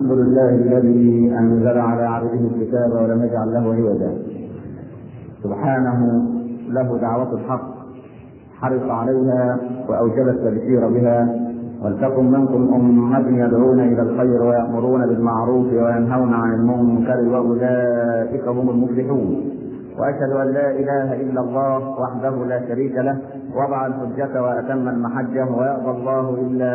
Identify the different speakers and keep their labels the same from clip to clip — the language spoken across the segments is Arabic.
Speaker 1: الحمد لله الذي أنزل على عبده الكتاب ولم يجعل له عوجا سبحانه له دعوة الحق حرص عليها وأوجب التبشير بها. ولتكن منكم أمة يدعون إلى الخير ويأمرون بالمعروف وينهون عن المنكر وأولئك هم المفلحون. وأشهد أن لا إله إلا الله وحده لا شريك له وضع الحجة وأتم المحجة ويأبى الله إلا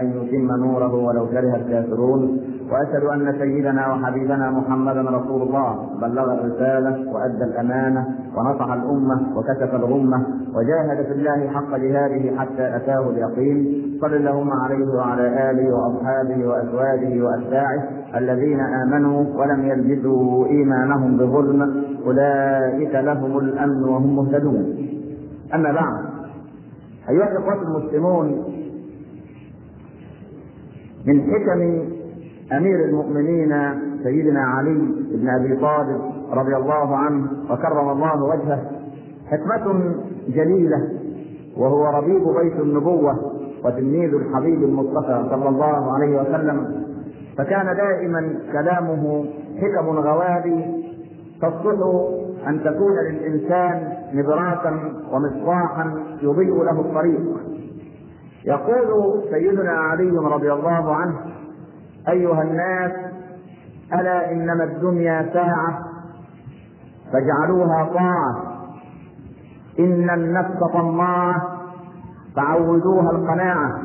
Speaker 1: أن يتم نوره ولو كره الكافرون. وأشهد أن سيدنا وحبيبنا محمدا رسول الله. بلغ الرسالة وأدى الأمانة ونصح الأمة وكشف الغمة وجاهد في الله حق جهاده حتى أتاه اليقين. صل اللهم عليه وعلى آله وأصحابه وأزواجه وأتباعه الذين آمنوا ولم يلبسوا إيمانهم بظلم. أولئك لهم الأمن وهم مهتدون. أما بعد أيها الإخوة المسلمون من حكم أمير المؤمنين سيدنا علي بن أبي طالب رضي الله عنه وكرم الله وجهه حكمة جليلة وهو ربيب بيت النبوة وتلميذ الحبيب المصطفى صلى الله عليه وسلم. فكان دائما كلامه حكم غوالي تصلح أن تكون للإنسان نبراتا ومصباحا يضيء له الطريق. يقول سيدنا علي رضي الله عنه أيها الناس ألا إنما الدنيا ساعة فاجعلوها طاعة. إن النفس طماعة فعودوها القناعة.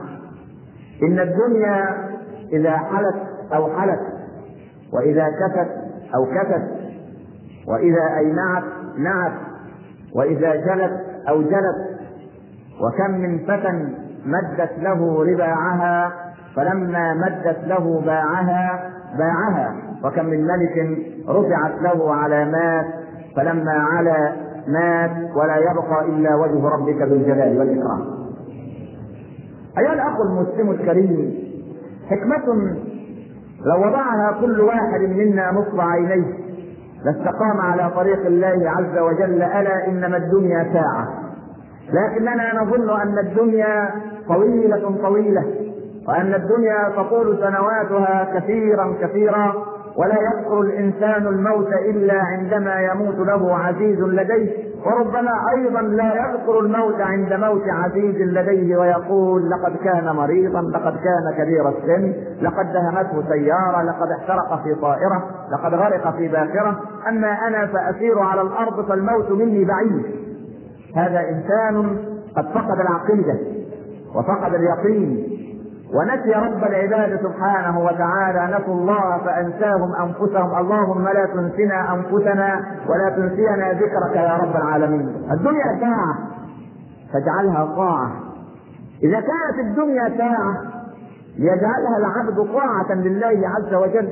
Speaker 1: إن الدنيا إذا حلت أو حلت وإذا كفت أو كفت وإذا اينعت نعت وإذا جلت أو جلت وكم من فتى مدت له رباعها فلما مدت له باعها باعها. وكم من ملك رفعت له علامات فلما علا مات ولا يبقى إلا وجه ربك ذو الجلال والإكرام. أيها الأخ المسلم الكريم حكمة لو وضعها كل واحد منا نصب عينيه لاستقام على طريق الله عز وجل ألا إنما الدنيا ساعة. لكننا نظن أن الدنيا طويلة طويلة. وأن الدنيا تطول سنواتها كثيرا كثيرا ولا يذكر الإنسان الموت إلا عندما يموت له عزيز لديه وربما أيضا لا يذكر الموت عند موت عزيز لديه ويقول لقد كان مريضا لقد كان كبير السن لقد دهمته سيارة لقد احترق في طائرة لقد غرق في باخرة. أما أنا فأسير على الأرض فالموت مني بعيد. هذا إنسان قد فقد العقيدة وفقد اليقين. ونسي رب العباد سبحانه وتعالى نسوا الله فأنساهم أنفسهم. اللهم لا تنسنا أنفسنا ولا تنسينا ذكرك يا رب العالمين. الدنيا ساعة فاجعلها طاعه إذا كانت الدنيا ساعة ليجعلها العبد طاعه لله عز وجل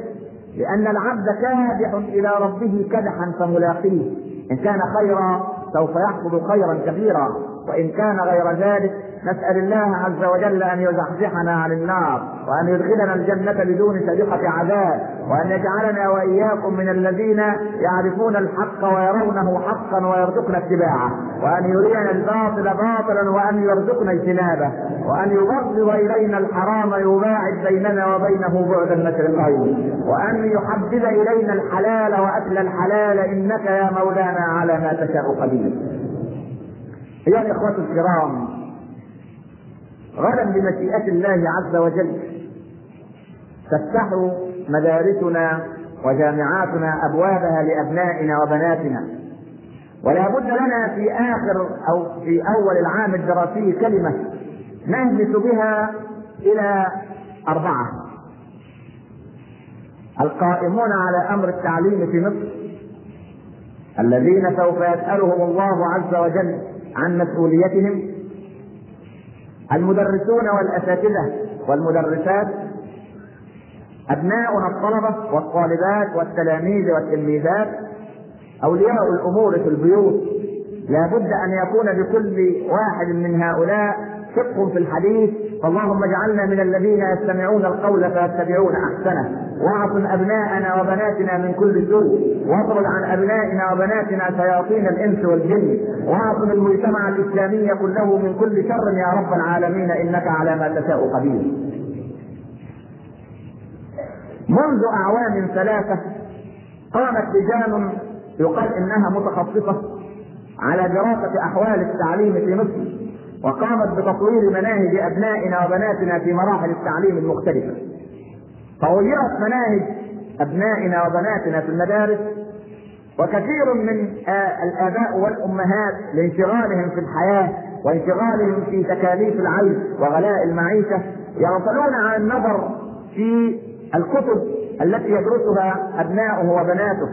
Speaker 1: لأن العبد كادح إلى ربه كدحا فملاقيه. إن كان خيرا سوف يحصد خيرا كثيرا وإن كان غير ذلك نسأل الله عز وجل أن يزحزحنا عن النار وأن يدخلنا الجنة بدون سابقة عذاب وأن يجعلنا وإياكم من الذين يعرفون الحق ويرونه حقا ويرزقنا اتباعه وأن يرينا الباطل باطلا وأن يرزقنا اجتنابه وأن يبغض إلينا الحرام يباعد بيننا وبينه بعد المشرقين وأن يحبب إلينا الحلال وأكل الحلال إنك يا مولانا على ما تشاء قدير. أيها الإخوة الكرام غدا بمشيئة الله عز وجل تفتح مدارسنا وجامعاتنا أبوابها لأبنائنا وبناتنا. ولا بد لنا في آخر أو في أول العام الدراسي كلمة نهبط بها إلى أربعة. القائمون على أمر التعليم في مصر الذين سوف يسألهم الله عز وجل عن مسؤوليتهم المدرسون والأساتذة والمدرسات أبناؤنا الطلبة والطالبات والتلاميذ والتلميذات أولياء الأمور في البيوت. لا بد أن يكون لكل واحد من هؤلاء فقه في الحديث فاللهم اجعلنا من الذين يستمعون القول فيتبعون أحسنه. واعصم أبناءنا وبناتنا من كل سوء. واطرد عن أبنائنا وبناتنا شياطين الإنس والجن. واعصم المجتمع الإسلامي كله من كل شر يا رب العالمين. إنك على ما تشاء قدير. منذ أعوام ثلاثة قامت لجان يقال إنها متخصصة على دراسة أحوال التعليم في مصر. وقامت بتطوير مناهج أبنائنا وبناتنا في مراحل التعليم المختلفة. فغيرت مناهج أبنائنا وبناتنا في المدارس وكثير من الآباء والأمهات لانشغالهم في الحياة وانشغالهم في تكاليف العيش وغلاء المعيشة يغفلون عن النظر في الكتب التي يدرسها أبناؤه وبناته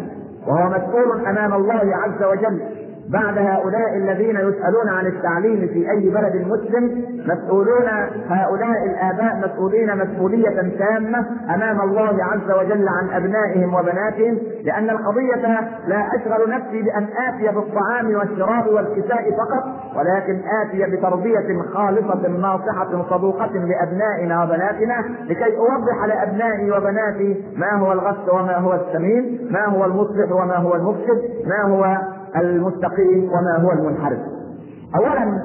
Speaker 1: وهو مسؤول أمام الله عز وجل. بعد هؤلاء الذين يسألون عن التعليم في أي بلد مسلم مسؤولون هؤلاء الآباء مسؤولين مسؤولية تامة أمام الله عز وجل عن أبنائهم وبناتهم لأن القضية لا أشغل نفسي بأن آتي بالطعام والشراب والكساء فقط ولكن آتي بتربية خالصة ناصحة صدوقة لأبنائنا وبناتنا لكي أوضح لأبنائي وبناتي ما هو الغث وما هو السمين ما هو المصلح وما هو المفسد ما هو المستقيم وما هو المنحرف. اولا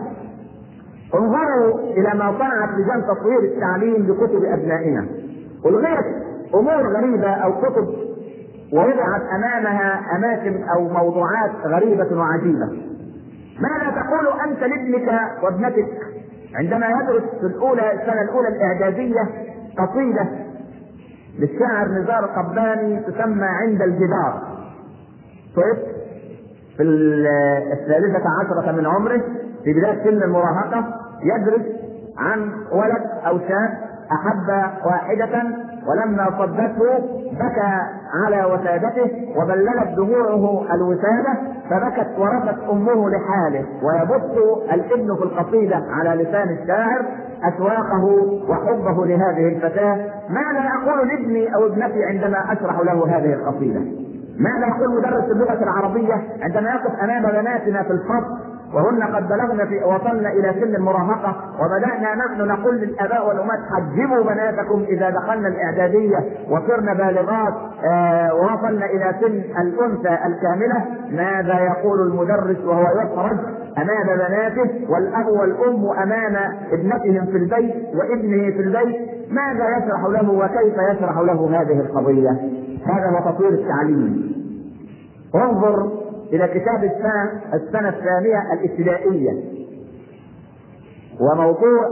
Speaker 1: انظروا إلى ما صنعت لجان تطوير التعليم بكتب أبنائنا. الغيت أمور غريبة أو كتب ووضعت أمامها أماكن أو موضوعات غريبة وعجيبة. ماذا تقول أنت لابنك وابنتك عندما يدرس في الأولى السنة الأولى الإعدادية قصيدة للشاعر نزار قباني تسمى عند الجدار. طيب في الثالثة عشرة من عمره في بداية سن المراهقة يدرس عن ولد أو شاب أحب واحدة ولما صدته بكى على وسادته وبللت دموعه الوسادة فبكت ورثت أمه لحاله ويبث الابن في القصيدة على لسان الشاعر أشواقه وحبه لهذه الفتاة. ماذا أقول لابني أو ابنتي عندما أشرح له هذه القصيدة؟ ماذا يقول مدرس اللغة العربية عندما يقف أمام بناتنا في الفصل وهن قد بلغن في وصلن إلى سن المراهقة وبدأنا نحن نقول للآباء والأمهات حجبوا بناتكم إذا دخلنا الإعدادية وصرنا بالغات آه ووصلنا إلى سن الأنثى الكاملة. ماذا يقول المدرس وهو يخرج أمام بناته والأب والأم أمام ابنتهم في البيت وابنه في البيت؟ ماذا يشرح له وكيف يشرح له هذه القضية؟ هذا هو تطوير التعليم. انظر إلى كتاب السنة السنة الثانية الابتدائية. وموضوع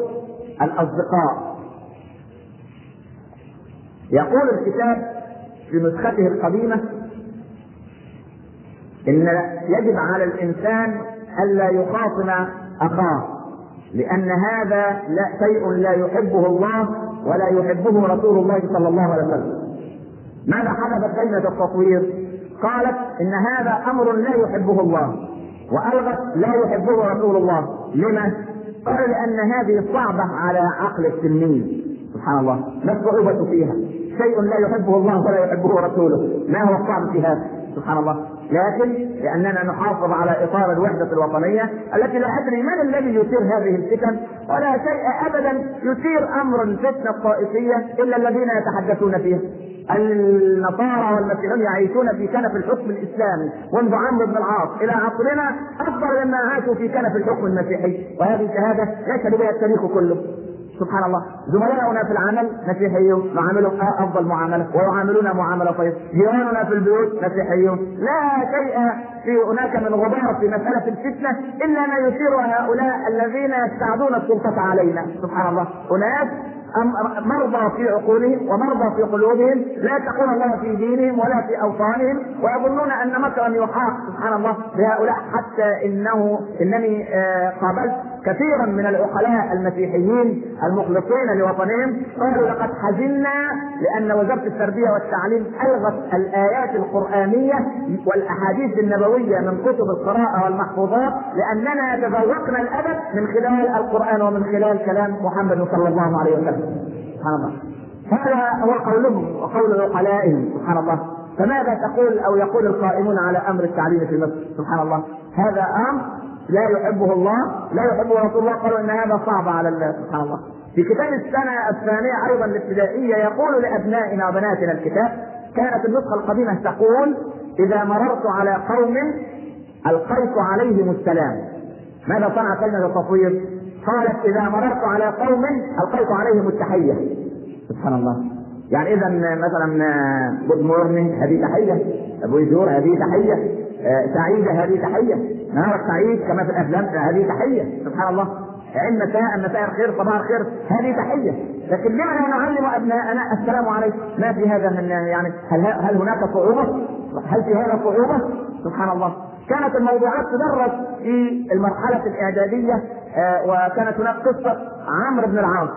Speaker 1: الأصدقاء. يقول الكتاب في نسخته القديمة إن يجب على الإنسان ألا يخاصم أخاه لأن هذا لا شيء لا يحبه الله ولا يحبه رسول الله صلى الله عليه وسلم ماذا حدث كلمة التطوير؟ قالت إن هذا أمر لا يحبه الله وألغت لا يحبه رسول الله، لما؟ قال لأن هذه صعبة على عقل التلميذ سبحان الله، ما الصعوبة فيها؟ شيء لا يحبه الله ولا يحبه رسوله، ما هو الصعب في هذا؟ سبحان الله، لكن لأننا نحافظ على إطار الوحدة الوطنية التي لا أدري من الذي يثير هذه الفتن ولا شيء أبدا يثير أمر الفتنة الطائفية إلا الذين يتحدثون فيها. النصارى والمسيحيون يعيشون في كنف الحكم الإسلامي منذ عمرو بن العاص إلى عصرنا أكبر مما عاشوا في كنف الحكم المسيحي وهذه شهاده يشهد بها التاريخ كله. سبحان الله. زملائنا في العمل مسيحيون نعاملهم أفضل معاملة ويعاملون معاملة طيبه جيراننا في البيوت مسيحيون. لا شيء في هناك من غبار في مسألة الفتنة إلا ما يثير هؤلاء الذين يستعدون السلطة علينا. سبحان الله. اناس مرضى في عقولهم ومرضى في قلوبهم. لا يتقون الله في دينهم ولا في أوطانهم. ويظنون أن مكرا يحاق. سبحان الله. بهؤلاء حتى انه إنني قابلت كثيرا من العقلاء المسيحيين المخلصين لوطنهم قالوا لقد حزنا لأن وزارة التربية والتعليم ألغت الآيات القرآنية والأحاديث النبوية من كتب القراءة والمحفوظات لأننا تذوقنا الأدب من خلال القرآن ومن خلال كلام محمد صلى الله عليه وسلم. سبحان الله. هذا هو قولهم وقول عقلائهم. سبحان الله. فماذا تقول أو يقول القائمون على أمر التعليم في مصر سبحان الله. هذا أمر لا يحبه الله لا يحبه رسول الله قالوا إن هذا صعب على الله سبحان الله. في كتاب السنة الثانية أيضا الابتدائية يقول لأبنائنا وبناتنا الكتاب كانت النسخة القديمة تقول إذا مررت على قوم القيت عليهم السلام. ماذا صنع كلمة التطوير؟ قالت إذا مررت على قوم القيت عليهم التحية. سبحان الله. يعني اذا مثلا good morning هذه تحية. bonjour هذه تحية. آه، سعيده هذه تحية. نهارك سعيد كما في الأفلام هذه تحية. سبحان الله. عم مساء مساء الخير صباح الخير. هذه تحية. لكن لما نعلم ابناءنا السلام عليكم ما في هذا من يعني هل هل هناك صعوبة؟ هل في هذا صعوبة؟ سبحان الله. كانت الموضوعات تدرس في المرحلة الإعدادية آه، وكانت هناك قصة عمرو بن العاص.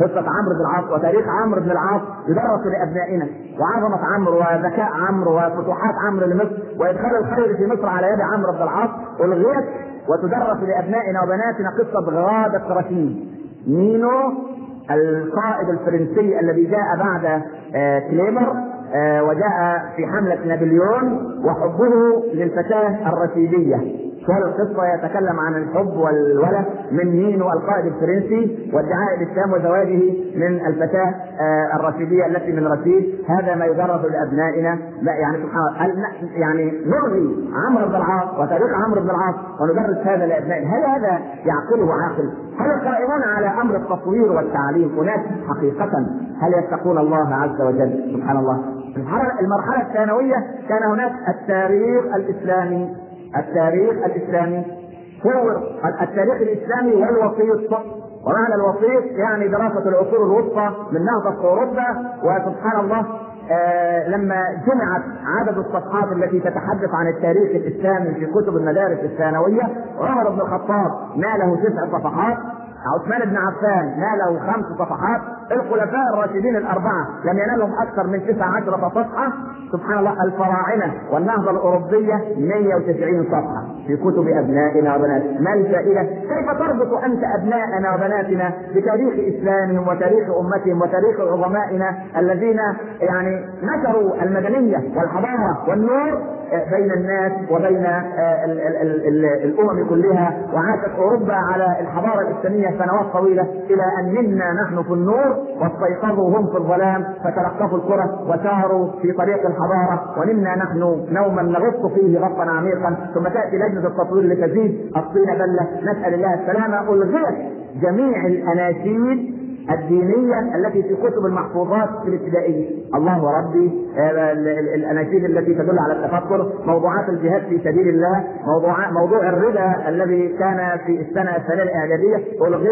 Speaker 1: قصة عمرو بن العاص وتاريخ عمرو بن العاص يدرس لأبنائنا وعظمة عمرو وذكاء عمرو وفتوحات عمرو لمصر وإدخال الخير في مصر على يد عمرو بن العاص ألغيت وتدرس لأبنائنا وبناتنا قصة غادة رشيد مينو القائد الفرنسي الذي جاء بعد آه، كليمر آه، وجاء في حملة نابليون وحبه للفتاة الرشيدية. سؤال القصة يتكلم عن الحب والولد من مينو القائد الفرنسي وادعاء الإسلام وزواجه من الفتاة آه، الرشيدية التي من رشيد. هذا ما يدرس لأبنائنا. لا يعني سبحان الله يعني نلغي عمرو بن العاص وتاريخ عمرو بن العاص وندرس هذا لأبنائنا؟ هل هذا يعقله عاقل؟ هل القائمون على أمر التصوير والتعليم أناس حقيقة؟ هل يتقون الله عز وجل؟ سبحان الله. المرحلة الثانوية كان هناك التاريخ الإسلامي. التاريخ الإسلامي. هو التاريخ الإسلامي والوسيط. ومعنى الوسيط يعني دراسة العصور الوسطى من نهضة أوروبا. وسبحان الله آه لما جمعت عدد الصفحات التي تتحدث عن التاريخ الإسلامي في كتب المدارس الثانوية عمر بن الخطاب ما له تسع صفحات. عثمان بن عفان ناله خمس صفحات. الخلفاء الراشدين الأربعة لم ينالهم أكثر من تسع عشرة صفحة. سبحان الله الفراعنة والنهضة الأوروبية 190 صفحة في كتب أبنائنا وبناتنا ما الفائدة؟ كيف تربط أنت أبناءنا وبناتنا بتاريخ إسلامهم وتاريخ أمتهم وتاريخ عظمائنا الذين يعني نشروا المدنية والحضارة والنور بين الناس وبين آه، الأمم كلها. وعاشت أوروبا على الحضارة الإسلامية سنوات طويلة إلى أن منا نحن في النور. واستيقظوا هم في الظلام فتلقفوا الكرة وساروا في طريق الحضارة ونمنا نحن نوما نغط فيه غطا عميقا. ثم تأتي لجنة التطوير لتزيد الطين بلة. نسأل الله السلامة. الغيت جميع الأناشيد الدينية التي في كتب المحفوظات في الابتدائية. الله ربي آه، الأناشيد التي تدل على التفكر موضوعات الجهاد في سبيل الله موضوع موضوع الربا الذي كان في السنة الثانية الإعدادية ألغي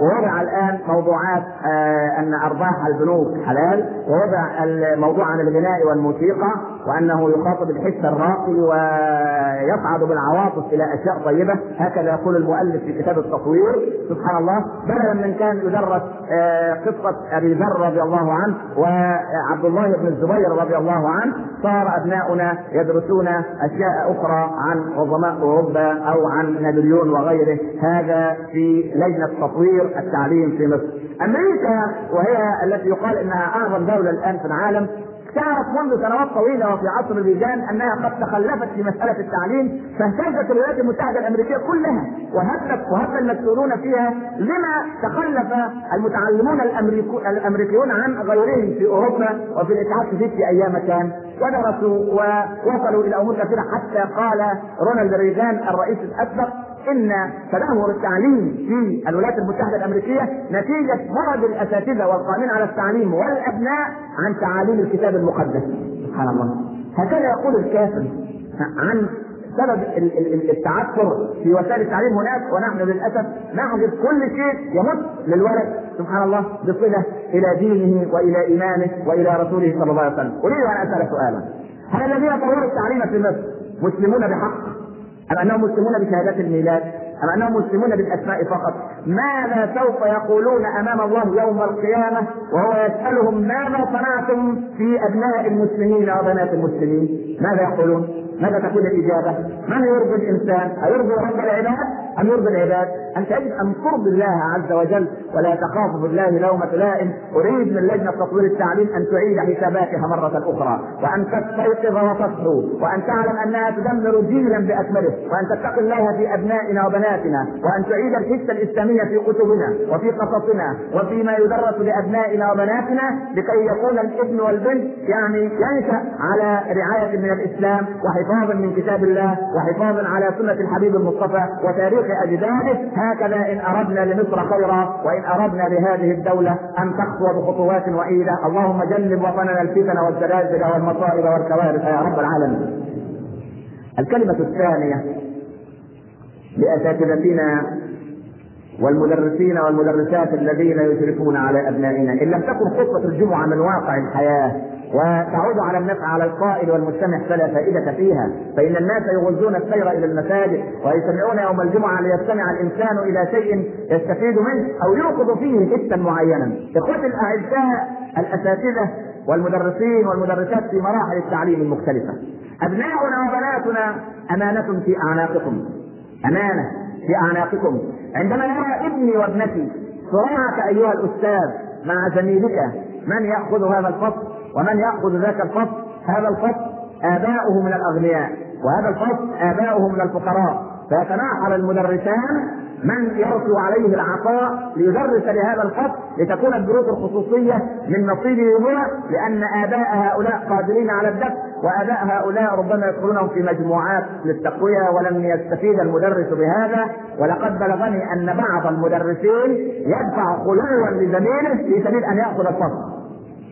Speaker 1: ووضع الآن موضوعات آه، أن أرباح البنوك حلال ووضع الموضوع عن الغناء والموسيقى وأنه يخاطب الحس الراقي ويصعد بالعواطف إلى أشياء طيبة. هكذا يقول المؤلف في كتاب التصوير سبحان الله بدلا من كان يدرس قصة أبي ذر رضي الله عنه وعبد الله بن الزبير رضي الله عنه صار أبناؤنا يدرسون أشياء أخرى عن عظماء أوروبا أو عن نابليون وغيره. هذا في لجنة تطوير التعليم في مصر. أمريكا وهي التي يقال إنها أعظم دولة الآن في العالم كانت منذ سنوات طويلة وفي عصر الرجال أنها قد تخلفت في مسألة التعليم فاهتزت الولايات المتحدة الأمريكية كلها وهبت وهب المسؤولون فيها لما تخلف المتعلمون الأمريكيون عن غيرهم في أوروبا وفي الاتحاد السوفيتي أيام كان. ودرسوا ووصلوا إلى أمور كثيرة حتى قال رونالد ريغان الرئيس الأسبق إن تدهور التعليم في الولايات المتحدة الأمريكية نتيجة بعد الأساتذة والقائمين على التعليم والأبناء عن تعاليم الكتاب المقدس. سبحان الله. هكذا يقول الكافر عن سبب التعثر في وسائل التعليم هناك ونحن للأسف نحذف كل شيء يمت للولد سبحان الله بصلة إلى دينه وإلى إيمانه وإلى رسوله صلى الله عليه وسلم. أريد أن اسال سؤالا. هل الذين طوروا التعليم في مصر مسلمون بحق. أم أنهم مسلمون بشهادات الميلاد أم أنهم مسلمون بالأسماء فقط. ماذا سوف يقولون أمام الله يوم القيامة؟ وهو يسألهم ماذا صنعتم في أبناء المسلمين وبنات المسلمين؟ ماذا يقولون؟ ماذا تكون الإجابة؟ من يرضي الإنسان؟ أيرضي رب العباد؟ أم يرضي العباد أنت يجب أن ترضي الله عز وجل ولا تخاف بالله لومة لائم. أريد من لجنة تطوير التعليم أن تعيد حساباتها مرة أخرى وأن تستيقظ وتصحو وأن تعلم أنها تدمر جيلا بأكمله وأن تتقي الله في أبنائنا وبناتنا وأن تعيد الحس الإسلامية في كتبنا وفي قصصنا وفيما يدرس لأبنائنا وبناتنا لكي يكون الإبن والبنت يعني ينشأ على رعاية من الإسلام وحفاظا من كتاب الله وحفاظا على سنة الحبيب المصطفى وتاريخ طريق اجداده هكذا إن أردنا لمصر خيرا وإن أردنا لهذه الدولة أن تخطو بخطوات وعيدة اللهم جنب وطننا الفتن والزلازل والمصائب والكوارث يا رب العالمين. الكلمة الثانية لأساتذتنا والمدرسين والمدرسات الذين يشرفون على أبنائنا إن لم تكن خطبه الجمعة من واقع الحياة وتعود على النفع على القائل والمستمع فلا فائدة فيها. فإن الناس يغزون السير إلى المساجد ويستمعون يوم الجمعة ليستمع الإنسان إلى شيء يستفيد منه أو يوقظ فيه حسا معينا. إخوتي الأعزاء الأساتذة والمدرسين والمدرسات في مراحل التعليم المختلفة أبناؤنا وبناتنا أمانة في أعناقكم. أمانة في أعناقكم. عندما يرى ابني وابنتي صراعك أيها الأستاذ مع زميلك من يأخذ هذا الفصل؟ ومن يأخذ ذاك الفصل هذا الفصل آباؤه من الأغنياء وهذا الفصل آباؤه من الفقراء. فيتناحر المدرسان من يرسو عليه العطاء ليدرس لهذا الفصل لتكون الدروس الخصوصية من نصيبه هو لأن آباء هؤلاء قادرين على الدفع وآباء هؤلاء ربما يدخلونهم في مجموعات للتقوية ولم يستفيد المدرس بهذا. ولقد بلغني أن بعض المدرسين يدفع خلوا لزميله في سبيل أن يأخذ الفصل.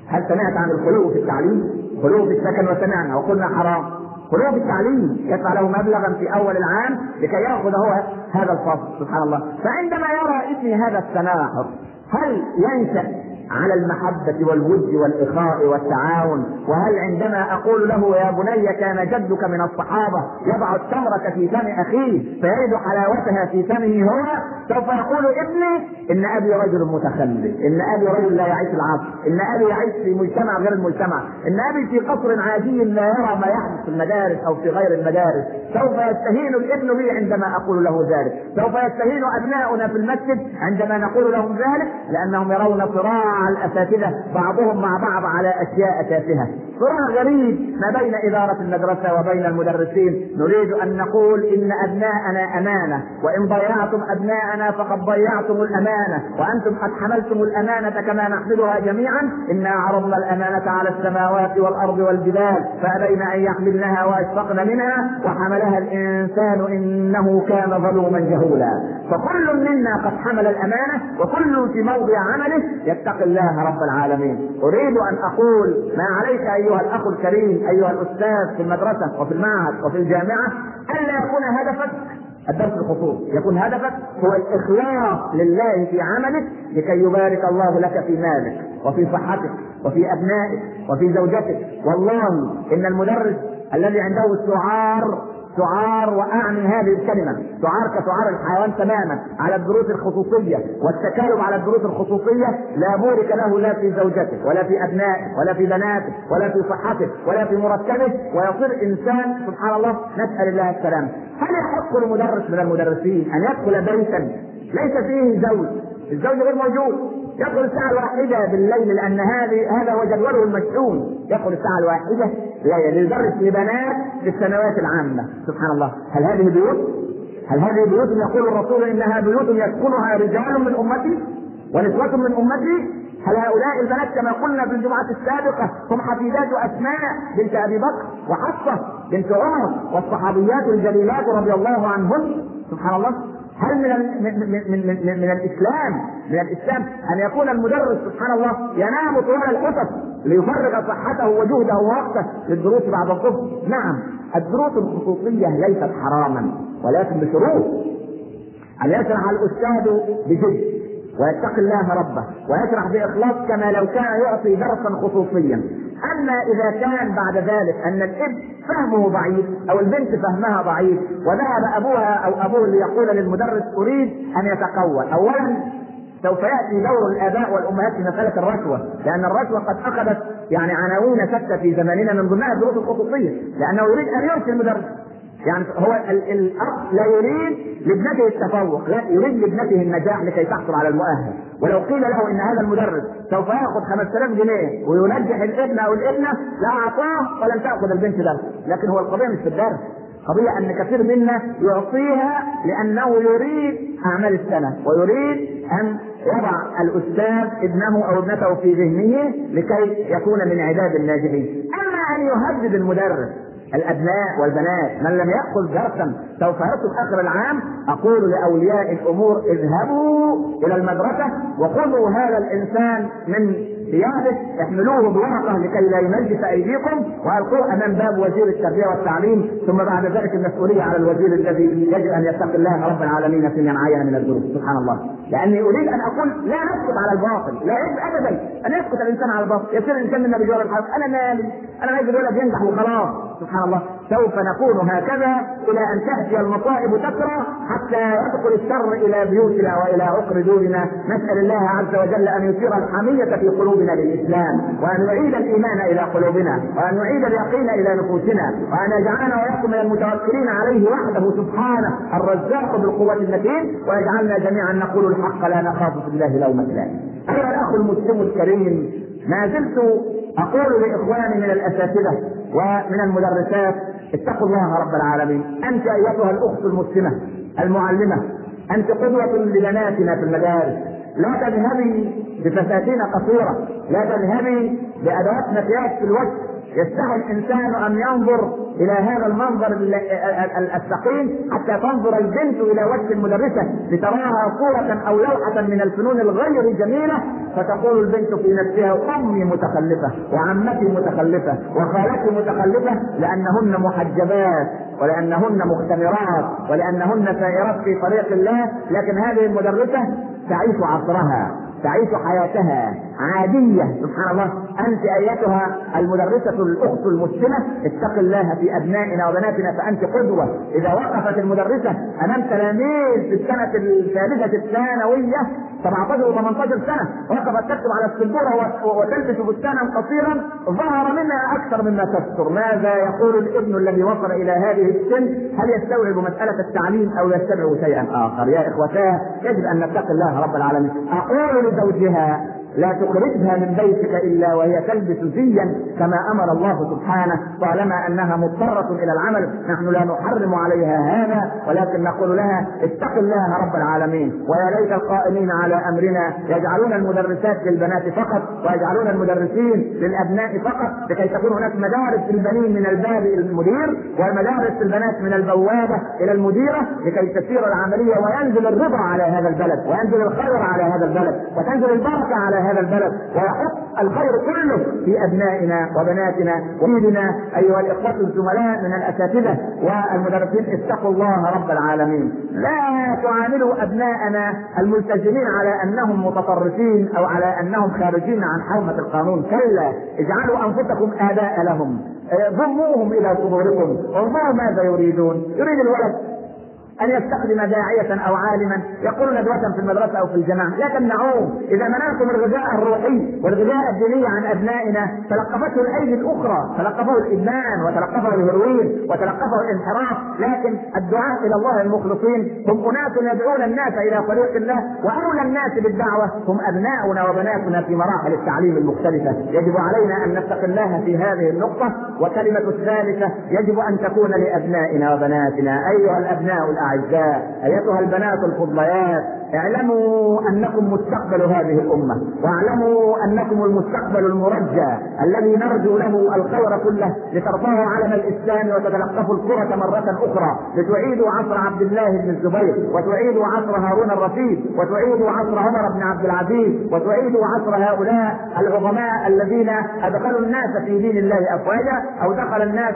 Speaker 1: هل سمعت عن الخلو في التعليم؟ خلو في السكن وسمعنا وقلنا حرام. خلو في التعليم يدفع له مبلغا في أول العام لكي يأخذ هو هذا الفصل سبحان الله. فعندما يرى ابني هذا التناقض هل ينشأ؟ على المحبة والود والإخاء والتعاون. وهل عندما أقول له يا بني كان جدك من الصحابة يضع التمرة في فم أخيه فيجد حلاوتها في فمه هو؟ سوف يقول ابني إن أبي رجل متخلف إن أبي رجل لا يعيش العصر إن أبي يعيش في مجتمع غير المجتمع إن أبي في قصر عادي لا يرى ما يحدث في المدارس أو في غير المدارس. سوف يستهين الابن بي عندما أقول له ذلك. سوف يستهين أبناؤنا في المسجد عندما نقول لهم ذلك لأنهم يرون صراع مع الأساتذة بعضهم مع بعض على أشياء تافهه صراع غريب ما بين إدارة المدرسة وبين المدرسين. نريد أن نقول إن أبناءنا أمانة وإن ضيعتم أبناءنا فقد ضيعتم الأمانة. وأنتم قد حملتم الأمانة كما نحملها جميعا. إنا عرضنا الأمانة على السماوات والأرض والجبال فابين أن يحملنها وأشفقن منها. وحملها الإنسان إنه كان ظلوما جهولا. فكل منا قد حمل الأمانة وكل في موضع عمله يتقي الله رب العالمين. أريد أن أقول ما عليك أيها الأخ الكريم أيها الأستاذ في المدرسة وفي المعهد وفي الجامعة الا يكون هدفك الدرس الخصوصي يكون هدفك هو الإخلاص لله في عملك لكي يبارك الله لك في مالك وفي صحتك وفي أبنائك وفي زوجتك. والله إن المدرس الذي عنده السعار سعار وأعني هذه الكلمة. سعار كسعار الحيوان تماما على الدروس الخصوصية. والتكالب على الدروس الخصوصية لا بورك له لا في زوجته ولا في أبنائه ولا في بناته ولا في صحته ولا في مركبه ويصير انسان سبحان الله نسأل الله السلامه هل يحق لمدرس من المدرسين أن يدخل بيتا ليس فيه زوج؟ الزوج غير موجود. يدخل الساعة الواحدة بالليل لأن هذه هذا هو جدوله المشحون يدخل الساعة الواحدة ليدرس لبنات في السنوات العامة. سبحان الله. هل هذه بيوت؟ هل هذه بيوت؟ يقول الرسول إنها بيوت يسكنها رجال من أمتي ونسوة من أمتي. هل هؤلاء البنات كما قلنا في الجمعة السابقة هم حفيدات أسماء بنت أبي بكر وحفصة بنت عمر والصحابيات الجليلات رضي الله عنهن سبحان الله. هل من من من من, من الإسلام من الإسلام أن يكون المدرس سبحان الله ينام طوال الحصص ليفرغ صحته وجهده ووقته للدروس بعد الظهر نعم الدروس الخصوصية ليست حراما ولكن بشروط. أن يشرح الأستاذ بجد ويتقي الله ربه ويشرح بإخلاص كما لو كان يعطي درسا خصوصيا. أما إذا كان بعد ذلك أن الإبن فهمه ضعيف أو البنت فهمها ضعيف وذهب أبوها أو أبوه ليقول للمدرس أريد أن يتقوى. اولا سوف يأتي دور الآباء والأمهات في مسألة الرشوة لأن الرشوة قد أخذت يعني عناوين شتى في زماننا من ضمنها الدروس الخصوصيه لأنه يريد أن يرسل المدرس. يعني هو الاب لا يريد لابنته التفوق لا يريد لابنته النجاح لكي تحصل على المؤهل. ولو قيل له إن هذا المدرس سوف يأخذ 5000 جنيه وينجح الابن أو الابنة لاعطاه ولن تأخذ البنت درس لكن هو القضية مش في الدرس. قضية أن كثير منا يعطيها لأنه يريد أعمال السنة ويريد أن يضع الأستاذ ابنه أو ابنته في ذهنه لكي يكون من عباد الناجحين. أما أن يهدد المدرس الأبناء والبنات من لم يأخذ درسا سوف يصل آخر العام أقول لأولياء الأمور اذهبوا إلى المدرسة وخذوا هذا الإنسان من ثيابه احملوه بورقه لكي لا ينجس أيديكم. والقوه أمام باب وزير التربية والتعليم ثم بعد ذلك المسؤولية على الوزير الذي يجب أن يتقي الله رب العالمين فيما عين من الظروف سبحان الله. لأني أريد أن أقول لا نسكت على الباطل لا يجب ابدا أن يسكت الإنسان على الباطل. يصير الإنسان منا بجوار الحق أنا مالي. أنا عايز الولد ينجح وخلاص. سبحان الله. سوف نكون هكذا إلى أن تأتي المصائب تكرى حتى يدخل الشر إلى بيوتنا وإلى عقر دورنا نسأل الله عز وجل أن يثير الحمية في قلوبنا. للإسلام وأن يعيد الإيمان إلى قلوبنا وأن يعيد اليقين إلى نفوسنا وأن يجعلنا وإياكم من المتوكلين عليه وحده سبحانه الرزاق بالقوة المتين ويجعلنا جميعا نقول الحق لا نخاف في الله لومه لائم أيها الأخ المسلم الكريم ما زلت أقول لإخواني من الأساتذة ومن المدرسات اتقوا الله رب العالمين. أنت أيتها الأخت المسلمة المعلمة أنت قدوة لبناتنا في المدارس. لا تذهبي بفساتين قصيرة لا تذهبي بأدوات مكياج في الوجه. يستحي الإنسان أن ينظر إلى هذا المنظر الثقيل حتى تنظر البنت إلى وجه المدرسة لتراها صورة أو لوحة من الفنون الغير جميلة فتقول البنت في نفسها أمي متخلفة وعمتي متخلفة وخالتي متخلفة لأنهن محجبات ولأنهن مختمرات ولأنهن سائرات في طريق الله لكن هذه المدرسة تعيش عصرها. تعيش حياتها عادية سبحان الله. أنت أيتها المدرسة الأخت المسلمة اتق الله في أبنائنا وبناتنا فأنت قدوة. إذا وقفت المدرسة أمام تلاميذ في السنة الثالثة الثانوية 17 و 18 سنة. وقفت تكتب على السبورة وتلبس فستانا قصيرا. ظهر منها أكثر مما تستر ماذا يقول الابن الذي وصل إلى هذه السن؟ هل يستوعب مسألة التعليم أو يستوعب شيئا آخر؟ يا إخوتاه يجب أن نتقي الله رب العالمين. أقول لزوجها لا تخرجها من بيتك إلا وهي تلبس زيا كما أمر الله سبحانه طالما أنها مضطرة إلى العمل نحن لا نحرم عليها هذا ولكن نقول لها اتق الله رب العالمين. ويا ليت القائمين على أمرنا يجعلون المدرسات للبنات فقط ويجعلون المدرسين للأبناء فقط لكي تكون هناك مدارس للبنين من الباب المدير ومدارس للبنات من البوابة إلى المديرة لكي تسير العملية وينزل الرضا على هذا البلد وينزل الخير على هذا البلد وتنزل البركة على هذا البلد ويحط الخير كله في أبنائنا وبناتنا وولدنا أيها الإخوة الزملاء من الأساتذة والمدرسين اتقوا الله رب العالمين. لا تعاملوا أبناءنا الملتزمين على أنهم متطرفين أو على أنهم خارجين عن حومه القانون. كلا اجعلوا أنفسكم آباء لهم. ضموهم إلى صدوركم انظروا ماذا يريدون. يريد الولد أن يستخدم داعية أو عالما يقول ندوة في المدرسة أو في الجماعة لا تمنعوه. إذا منعتم الغذاء الروحي والغذاء الديني عن أبنائنا تلقفته الأيدي الأخرى. تلقفه الإدمان وتلقفه الهروين وتلقفه الانحراف. لكن الدعاء إلى الله المخلصين هم أناس يدعون الناس إلى طريق الله واولى الناس بالدعوة. هم أبناؤنا وبناتنا في مراحل التعليم المختلفة. يجب علينا أن نتقي الله في هذه النقطة. وكلمة الثالثة يجب أن تكون لأبنائنا وبناتنا. أيها الأبناء الأعلى الاعزاء أيتها البنات الفضليات اعلموا أنكم مستقبل هذه الأمة واعلموا أنكم المستقبل المرجى الذي نرجو له الخير كله لترفعوا علم الإسلام وتتلقفوا الكرة مرة أخرى لتعيدوا عصر عبد الله بن الزبير وتعيدوا عصر هارون الرشيد وتعيدوا عصر عمر بن عبد العزيز وتعيدوا عصر هؤلاء العظماء الذين أدخلوا الناس في دين الله أفواجا أو دخل الناس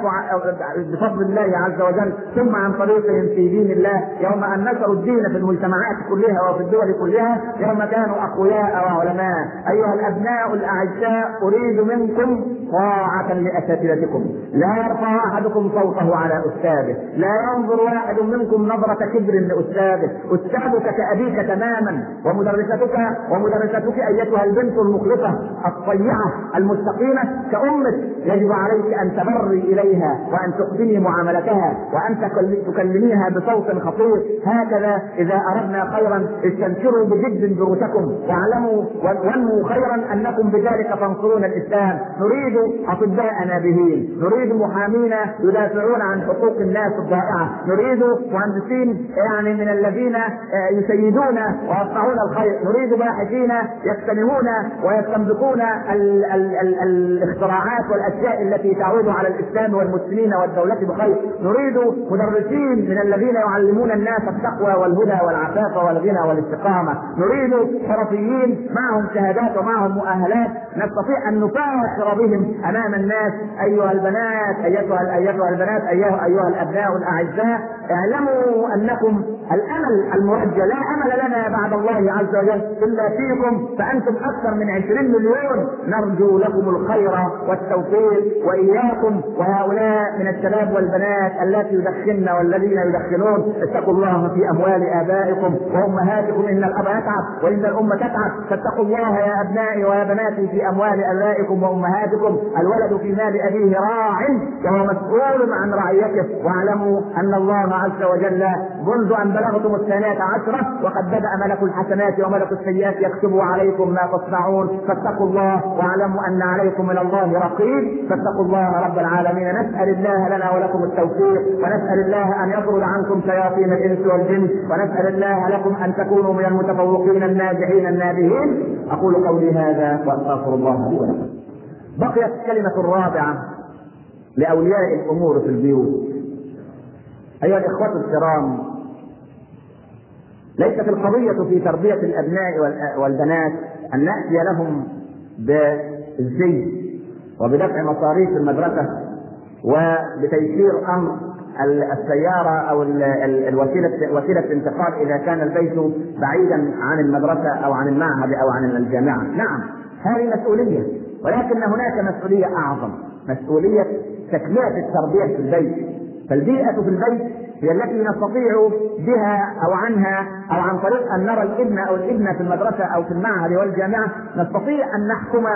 Speaker 1: بفضل الله عز وجل ثم عن طريقهم في دين الله يوم أن نشروا الدين في المجتمعات كلها وفي الدول كلها يوم كانوا أقوياء وعلماء. أيها الأبناء الأعزاء أريد منكم طاعة لأساتذتكم. لا يرفع أحدكم صوته على أستاذه. لا ينظر واحد منكم نظرة كبر لأستاذه. أستاذك كأبيك تماما ومدرستك ومدرستك أيتها البنت المخلصة الطيعة المستقيمة. كأمك يجب عليك أن تبري إليها وأن تحسني معاملتها وأن تكلميها بصوت خطير هكذا إذا أردنا خيرا استنشروا بجد دروسكم واعلموا وانموا خيرا أنكم بذلك تنصرون الإسلام. نريد اطباء نابهين نريد محامين يدافعون عن حقوق الناس الضائعة. نريد مهندسين يعني من الذين يسيدون ويصنعون الخير. نريد باحثين يقتنمون ويستنبطون ال ال ال الاختراعات والأشياء التي تعود على الإسلام والمسلمين والدولة بخير. نريد مدرسين من الذين يعلمون الناس التقوى والهدى والعفاف والغنى والاستقامة. نريد حرفيين معهم شهادات ومعهم مؤهلات. نستطيع أن نفاخر بهم أمام الناس. أيها البنات ايتها ايتها البنات ايها أيها الأبناء الأعزاء اعلموا أنكم الأمل المرجى. لا أمل لنا بعد الله عز وجل إلا فيكم فأنتم أكثر من عشرين مليون. نرجو لكم الخير والتوفيق وإياكم. وهؤلاء من الشباب والبنات التي يدخن والذين يدخنون اتقوا الله في أموال آبائكم وأمهاتكم إن الأب يتعب وإن الأم تتعب. فاتقوا الله يا أبنائي ويا بناتي في اموال آبائكم وأمهاتكم. الولد في مال أبيه راع وهو مسؤول عن رعيته. واعلموا أن الله عز وجل منذ أن بلغتم الثانية عشرة وقد بدأ ملك الحسنات وملك السيئات يكتب عليكم ما تصنعون فاتقوا الله واعلموا أن عليكم من الله رقيب. فاتقوا الله رب العالمين. نسأل الله لنا ولكم التوفيق ونسأل الله أن يطرد عنكم شياطين الإنس والجن ونسأل الله لكم أن تكونوا من المتفوقين الناجحين النابهين أقول قولي هذا وأستغفر الله لي ولكم. بقيت الكلمة الرابعة لأولياء الأمور في البيوت. أيها الإخوة الكرام ليست القضية في تربية الأبناء والبنات أن نأتي لهم بالزي وبدفع مصاريف المدرسة وبتيسير أمر السيارة أو الوسيلة وسيلة الانتقال إذا كان البيت بعيدا عن المدرسة أو عن المعهد أو عن الجامعة، نعم هذه مسؤولية ولكن هناك مسؤولية أعظم، مسؤولية تكملة التربية في البيت، فالبيئة في البيت هي التي نستطيع بها أو عنها أو عن طريق أن نرى الابن أو الابنة في المدرسة أو في المعهد والجامعة نستطيع أن نحكم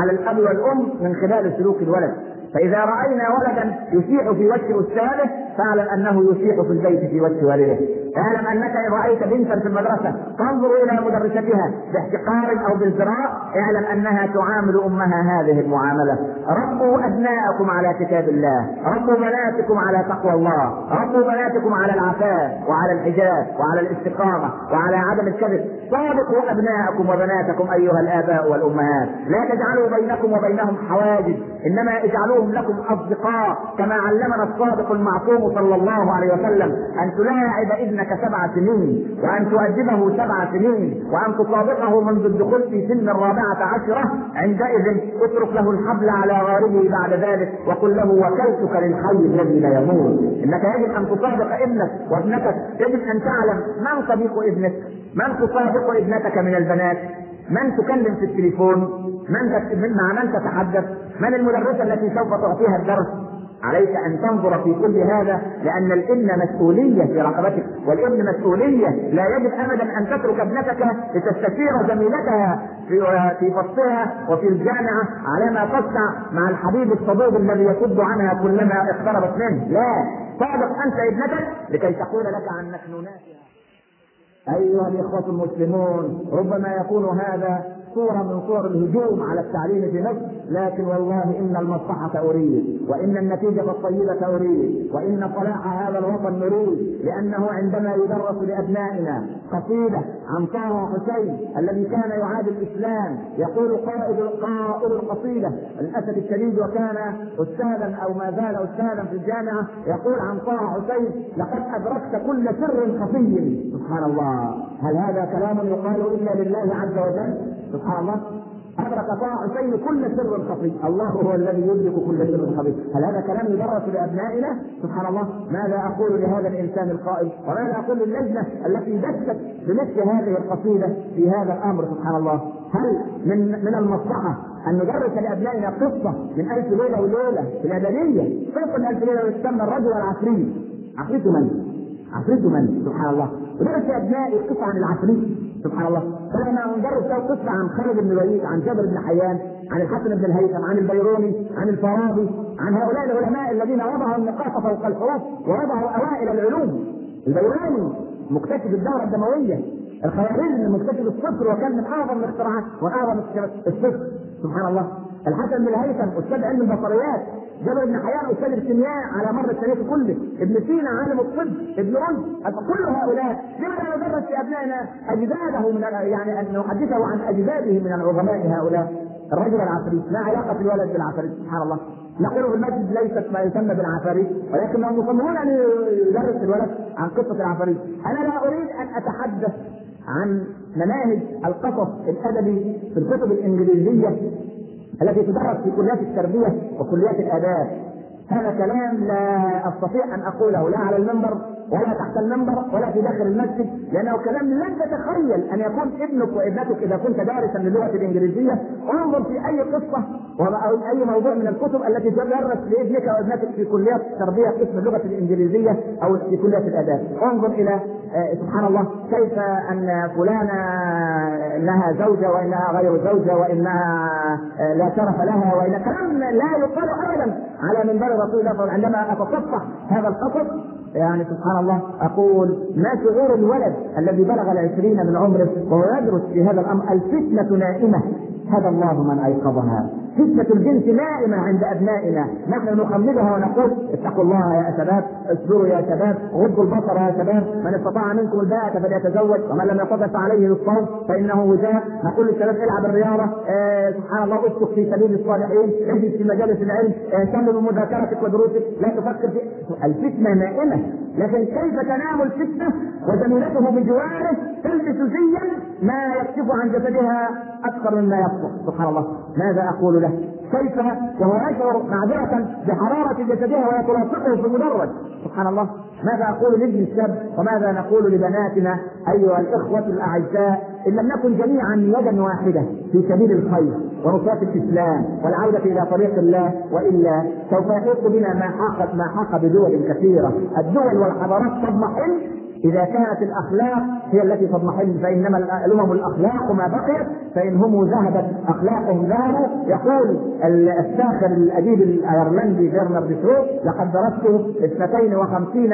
Speaker 1: على الأب والأم من خلال سلوك الولد فإذا رأينا ولدا يشيع في وجه أستاذه فاعلم أنه يشيع في البيت في وجه والده. اعلم أنك إن رأيت بنتا في المدرسة تنظر إلى مدرستها باحتقار أو بازدراء اعلم أنها تعامل أمها هذه المعاملة. ربوا أبناءكم على كتاب الله، ربوا بناتكم على تقوى الله، ربوا بناتكم على العفاف وعلى الحجاب وعلى الاستقامة وعلى عدم الكذب. صادقوا أبناءكم وبناتكم أيها الآباء والأمهات، لا تجعلوا بينكم وبينهم حواجز، إنما اجعلوهم لكم أصدقاء كما علمنا الصادق المعصوم صلى الله عليه وسلم أن تلاعب ابنك سبع سنين وأن تؤدبه سبع سنين وأن تصادقه منذ الدخول في سن الرابعة عشرة عندئذ اترك له الحبل على غاربه بعد ذلك وقل له وكلتك للحي الذي لا يموت. إنك يجب أن تصادق ابنك وابنتك يجب أن تعلم من صديق ابنك من تصادق ابنتك من البنات من تكلم في التليفون من مع من تتحدث من المدرسة التي سوف تعطيها الدرس. عليك أن تنظر في كل هذا لأن الابن مسؤولية في رقبتك والابن مسؤولية لا يجب ابدا أن تترك ابنتك لتستشير زميلتها في في فصلها وفي الجامعة على ما تصنع مع الحبيب الصدوق الذي يصد عنها كلما اقتربت منه. لا صادق أنت ابنتك لكي تقول لك عن مكنوناتها أيها الإخوة المسلمون ربما يكون هذا صورة من صور الهجوم على التعليم في مصر. لكن والله إن المصلحة أريد وإن النتيجة الطيبة أريد وإن صلاح هذا الوطن نريد لأنه عندما يدرس لأبنائنا قصيدة عن طه حسين الذي كان يعادي الإسلام يقول قائد قائل القصيدة للأسف الشديد وكان أستاذا أو ما زال أستاذا في الجامعة يقول عن طه حسين لقد أدركت كل سر خفي. سبحان الله. هل هذا كلام يقال إلا لله عز وجل؟ سبحان الله. أدرك طه حسين كل سر خفي الله هو الذي يدرك كل سر خفي هل هذا كلام يدرس لأبنائنا؟ سبحان الله. ماذا أقول لهذا الإنسان القائل؟ وماذا أقول للجنة التي دست بمثل هذه القصيدة في هذا الأمر؟ سبحان الله. هل من من المصلحة أن ندرس لأبنائنا قصة من ألف ليلة وليلة في الأدبية قصة ألف ليلة تسمى الرجل العفريت عفريت من؟ عفريت من؟ سبحان الله. ودرس لأبنائي قصة عن العفريت سبحان الله. فلما ندرس له قصة عن خالد بن الوليد عن جابر بن حيان عن الحسن بن الهيثم عن البيروني عن الفارابي عن هؤلاء العلماء الذين وضعوا النقاط فوق الحروف ووضعوا أوائل العلوم. البيروني مكتشف الدورة الدموية الخوارزمي مكتشف الصفر وكان من أعظم الاختراعات وأعظم الصفر سبحان الله. الحسن بن الهيثم أستاذ علم البصريات جابر بن حيان أستاذ الكيمياء على مر التاريخ كله ابن سينا عالم الطب ابن رشد كل هؤلاء لماذا ندرس في أبنائنا أجداده من يعني أن نحدثه عن أجداده من العظماء هؤلاء؟ الرجل العفريت لا علاقة الولد بالعفريت سبحان الله. نقول في المسجد ليست ما يسمى بالعفاريت ولكنهم مصممون أن يدرس الولد عن قصة العفاريت أنا لا أريد أن أتحدث عن مناهج القصص الأدبي في الكتب الإنجليزية. التي تدرس في كليات التربية وكليات الآداب. هذا كلام لا أستطيع أن أقوله لا على المنبر ولا تحت المنبر ولا في داخل المسجد لأنه كلام لن تتخيل أن يكون ابنك وابنتك إذا كنت دارسا للغة الإنجليزية انظر في أي قصة أو أي موضوع من الكتب التي تدرس لابنك وابنتك في كليات التربيه قسم اللغة الإنجليزية أو في كلية الأداب. انظر إلى سبحان الله كيف أن فلانه انها زوجة وإنها غير زوجة وإنها لا شرف لها وإن كلام لا يقال ابدا. على منبر رسول الله عندما اتصفح هذا القصص يعني سبحان الله أقول ما شعور الولد الذي بلغ العشرين من عمره وهو يدرس في هذا الأمر؟ الفتنة نائمة. هدى الله من أيقظها. فتنة الجنس نائمة عند أبنائنا، نحن نخمدها ونقول اتقوا الله يا شباب، اصبروا يا شباب، غضوا البصر يا شباب، من استطاع منكم الباءة فليتزوج، ومن لم يستطع فعليه بالصوم فإنه وجاء، نقول للشباب العب الرياضة، آه سبحان الله اسلك في سبيل الصالحين، اجلس في مجالس العلم، آه كمل مذاكرتك ودروسك، لا تفكر في الفتنة نائمة، لكن كيف تنام الفتنة وزميلته بجواره تلبس زيا ما يكشف عن جسدها أكثر مما يصلح، سبحان الله، ماذا أقول له؟ كيف وهو يشعر معذرة بحرارة جسدها وهي تلاصقه في المدرج. سبحان الله. ماذا أقول لابن الشاب؟ وماذا نقول لبناتنا أيها الإخوة الأعزاء إن لم نكن جميعا يدا واحدة في سبيل الخير ونصرة الإسلام والعودة إلى طريق الله وإلا سوف يحيط بنا ما حاق ما حاق بدول كثيرة. الدول والحضارات تضمحل إذا كانت الأخلاق هي التي تضمحل فإنما الأمم الأخلاق ما بقيت فإن هم ذهبت أخلاقهم ذهبوا. يقول الساخر الأديب الأيرلندي برنارد شو لقد درست 52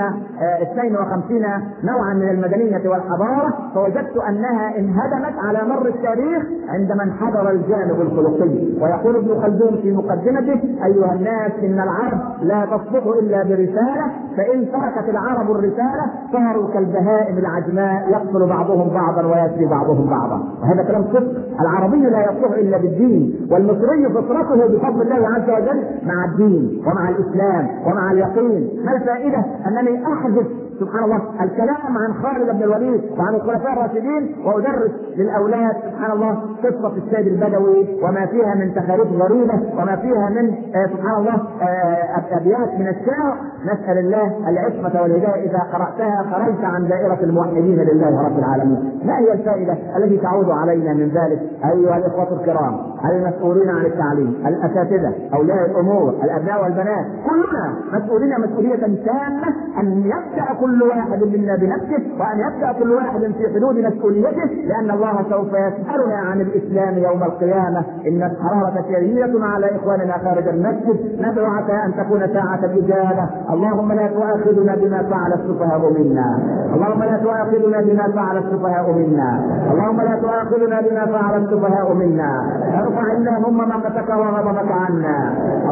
Speaker 1: 52 نوعا من المدنية والحضارة فوجدت أنها انهدمت على مر التاريخ عندما انحدر الجانب الخلقي. ويقول ابن خلدون في مقدمته أيها الناس إن العرب لا تصلح إلا برسالة فإن تركت العرب الرسالة صاروا كالبهائم العجماء يقتل بعضهم بعضا ويسري بعضهم بعضا. وهذا كلام صدق. العربي لا يصلح إلا بالدين. والمصري فطرته بفضل الله عز وجل مع الدين ومع الإسلام ومع اليقين. ما الفائدة؟ أنني أحذف سبحان الله الكلام عن خالد بن الوليد وعن الخلفاء الراشدين وأدرس للأولاد سبحان الله قصة السيد البدوي وما فيها من تخاريف غريبة وما فيها من آه سبحان الله آه أبيات من الشعر نسأل الله العصمة والهداية إذا قرأتها خرجت عن دائرة الموحدين لله رب العالمين. ما هي الفائدة التي تعود علينا من ذلك؟ أيها الإخوة الكرام المسؤولين عن التعليم الأساتذة أولياء الأمور الأبناء والبنات كلنا مسؤولين مسؤولية تامة أن يبدا كل واحد منا بنفسه وأن يبدأ كل واحد في حدود مسؤوليته لأن الله سوف يسالنا عن الإسلام يوم القيامة. إن الحرارة شديدة على إخواننا خارج المسجد. ندعو أن تكون ساعة الإجابة. اللهم لا تؤاخذنا بما فعل السفهاء منا. اللهم لا تؤاخذنا بما فعل السفهاء منا. اللهم لا تؤاخذنا بما فعل السفهاء منا. ارفع اللهم مقتك وغضبك عنا.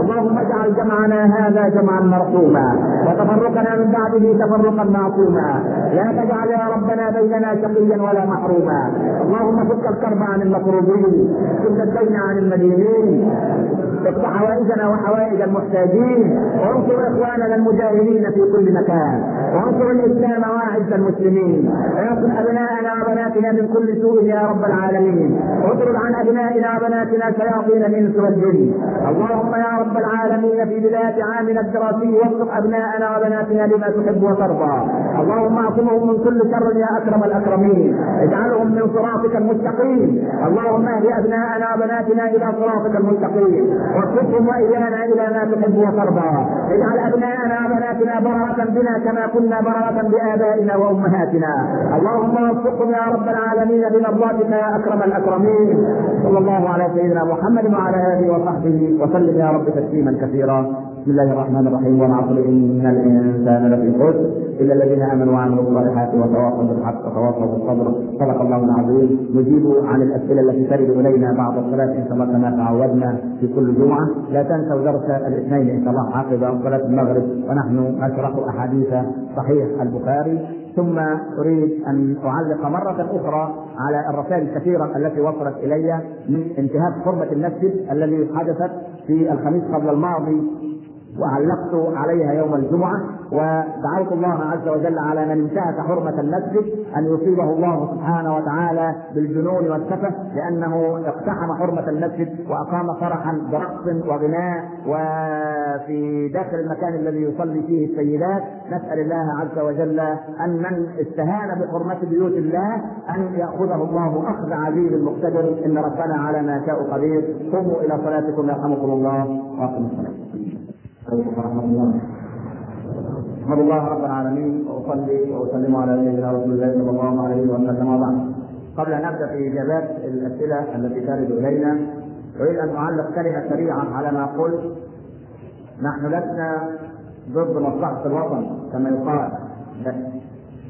Speaker 1: اللهم اجعل جمعنا هذا جمعا مرحوما. وتفرقنا من بعده تفرقا معصوما. لا تجعل يا ربنا بيننا شقيا ولا محروما. اللهم فك الكرب عن المكروبين فك الدين عن المدينين اقض حوائجنا وحوائج المحتاجين وانصر إخواننا المجاهدين في كل مكان. وانصر الإسلام وأعز المسلمين. واصل أبناءنا وبناتنا من كل سوء يا رب العالمين. واطرد عن أبنائنا وبناتنا شياطين الإنس والجن. اللهم يا رب العالمين في بداية عامنا الدراسي وفق أبناءنا وبناتنا لما تحب وترضى. اللهم أعصمهم من كل شر يا أكرم الأكرمين. اجعلهم من صراطك المستقيم. اللهم اهد أبناءنا وبناتنا إلى صراطك المستقيم. وارزقهم وإيانا إلى ما تحب وترضى. اجعل أبناءنا وبناتنا بررة بنا كما كنا بررة بآبائنا وأمهاتنا. اللهم وفقهم يا رب العالمين بمرضاتك يا أكرم الأكرمين. صلى الله على سيدنا محمد وعلى آله وصحبه وسلم يا رب تسليما كثيرا. بسم الله الرحمن الرحيم. والعصر إن الإنسان لفي خسر إلا الذين آمنوا وعملوا الصالحات وتواصوا بالحق وتواصوا بالصبر. صدق الله العظيم. نجيب عن الأسئلة التي ترد إلينا بعد الصلاة إن شاء الله كما تعودنا في كل جمعة. لا تنسوا درس الاثنين إن شاء الله عقب صلاة المغرب. ونحن نشرح أحاديث صحيح البخاري. ثم أريد أن أعلق مرة أخرى على الرسائل الكثيرة التي وصلت إلي من انتهاك حرمة المسجد الذي حدثت في الخميس قبل الماضي. وعلقت عليها يوم الجمعة ودعوت الله عز وجل على من انتهك حرمة المسجد أن يصيبه الله سبحانه وتعالى بالجنون والسفة لأنه اقتحم حرمة المسجد وأقام فرحا برقص وغناء وفي داخل المكان الذي يصلي فيه السيدات نسأل الله عز وجل أن من استهان بحرمة بيوت الله أن يأخذه الله أخذ عزيز مقتدر إن ربنا على ما شاء قدير. قوموا إلى صلاتكم يرحمكم الله وأقم الصلاة. ورحمة الله. رب العالمين وأصلي وأسلم على سيدنا رسول الله صلى الله عليه وسلم وبعد. قبل أن نبدأ في إجابات الأسئلة التي ترد إلينا أريد أن أعلق كلمة سريعة على ما قلت نحن لسنا ضد مصلحة الوطن كما يقال لا.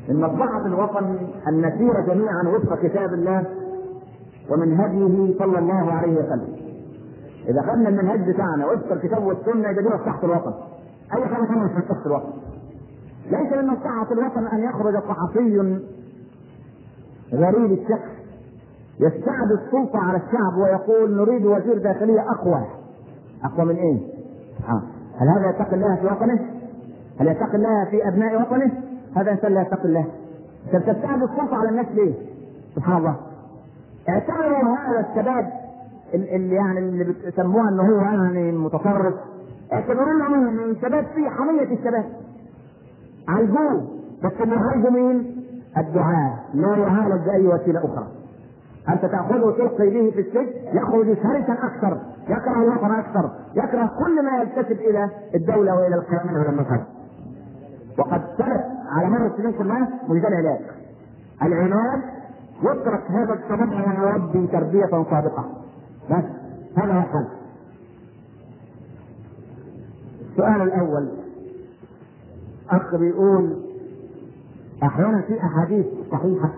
Speaker 1: من مصلحة الوطن أن نسير جميعا وفق كتاب الله ومن هديه صلى الله عليه وسلم. إذا خدنا المنهج بتاعنا وفق الكتاب والسنة يبقى دي مصلحه الوطن. أي حاجة ثانية مش مصلحه الوطن. ليس من مصلحه الوطن أن يخرج صحفي غريب الشكل يستعد السلطة على الشعب ويقول نريد وزير داخلية أقوى. أقوى من إيه؟ آه. هل هذا يتقي الله في وطنه؟ هل يتقي الله في أبناء وطنه؟ هذا إنسان لا يتقي الله. طب تستعد السلطة على الناس ليه؟ سبحان الله. اعتبروا هذا الشباب اللي يعني اللي بتسموها ان هو يعني متطرف اعتبروا له من شباب فيه حمية الشباب. عالجوه بس اللي يعالجوا مين؟ الدعاء. لا يعالج بأي وسيلة أخرى. أنت تأخذه وتلقي به في السجن يخرج شرسا أكثر يكره الوطن أكثر يكره كل ما ينتسب إلى الدولة وإلى القيام وإلى المصالح وقد ثبت على مر السنين كلها وجد العلاج العلاج يترك هذا الشباب ويربي تربية صادقة بس هذا هو الحل السؤال الأول. اخ بيقول أحيانا في أحاديث صحيحة.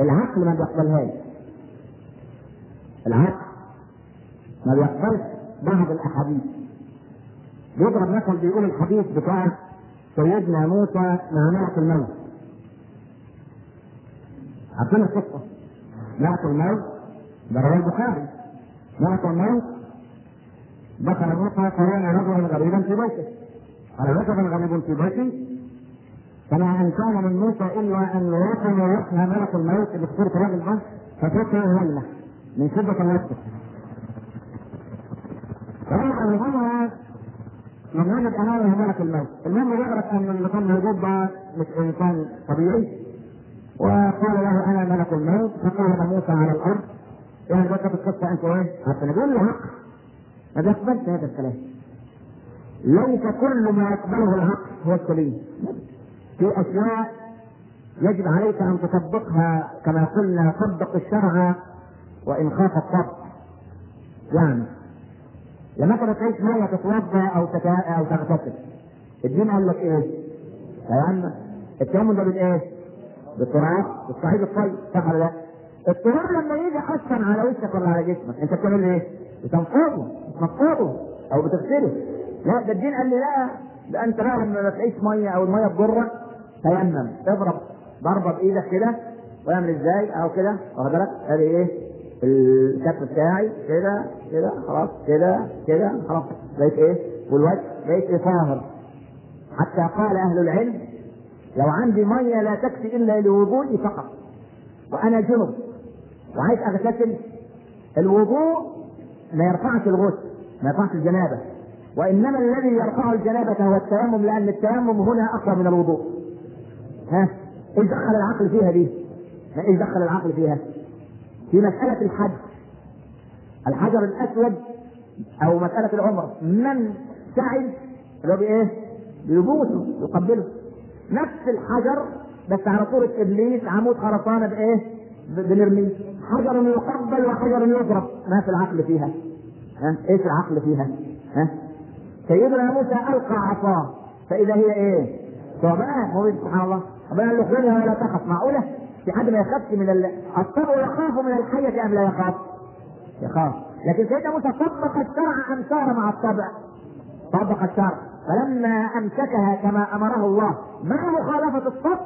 Speaker 1: العقل ما بيقبلهاش. العقل ما بيقبلش بعض الأحاديث. بيضرب مثل بيقول الحديث بتاع سيدنا موسى مع ملك الموت. عارفين القصة؟ ملك الموت ده رواه البخاري. ملك الموت دخل موسى فكان رجلا غريبا في بيته. قال رجل غريب في بيتي فما ان كان من موسى إلا أن يوصل ويحيى ملك الموت بصورة رجل عنه فتوقع ليله من الوقت. فلما ان هو من وجد امامه ملك الموت. المهم يعرف أن اللي كان موجود ده مش انسان طبيعي. وقال له أنا ملك الموت. فقال موسى على الأرض. يعني ده كانت القصة أنت إيه؟ حتى نقول له حق ما بيقبلش هذا الكلام ليس كل ما يقبله الحق هو السليم في أشياء يجب عليك أن تطبقها كما قلنا طبق الشرع وان خاف الطبع يعني لما انت تعيش مية تتوضأ أو تتا... أو تغتسل الدين قال لك إيه؟ تيمم التيمم ده بالايه؟ بالتراب بالصعيد الطيب صح ولا لا؟ التراب لما يجي أصلا على وشك ولا على جسمك أنت بتعمل إيه؟ بتنفضه بتنفضه أو بتغسله. لا ده الدين قال لي لا ده أنت بقى لما تعيش مية أو المية تضرك تيمم اضرب ضربة بإيدك كده واعمل إزاي؟ أو كده واخد بالك؟ ادي إيه؟ الكف بتاعي كده كده خلاص كده كده خلاص. بقيت إيه؟ والوجه بقيت إيه طاهر حتى قال أهل العلم لو عندي مية لا تكفي إلا لوضوئي فقط وأنا جنب. وعايز أغتسل الوضوء ما يرفعش الغسل ما يرفعش الجنابة وإنما الذي يرفع الجنابة هو التيمم لأن التيمم هنا اقوى من الوضوء ها إيش دخل العقل فيها دي؟ إيش دخل العقل فيها؟ في مسألة الحج الحجر الأسود أو مسألة العمر من سعي اللي هو بإيه؟ بيبوسه يقبله نفس الحجر بس على صورة إبليس عمود خرسانة بإيه؟ بنرميه حجر يقبل وحجر يضرب ما في العقل فيها ها؟ إيش العقل فيها؟ ها؟ سيدنا موسى ألقى عصاه فإذا هي إيه؟ ثعبان سبحان الله ربنا قال له خذها ولا تخف معقولة في حد ما يخافش من ال... الطبع يخاف من الحية أم لا يخاف؟ يخاف لكن سيدنا موسى طبق الشرع أم سار مع الطبع؟ طبق الشرع فلما أمسكها كما أمره الله مع مخالفة الصف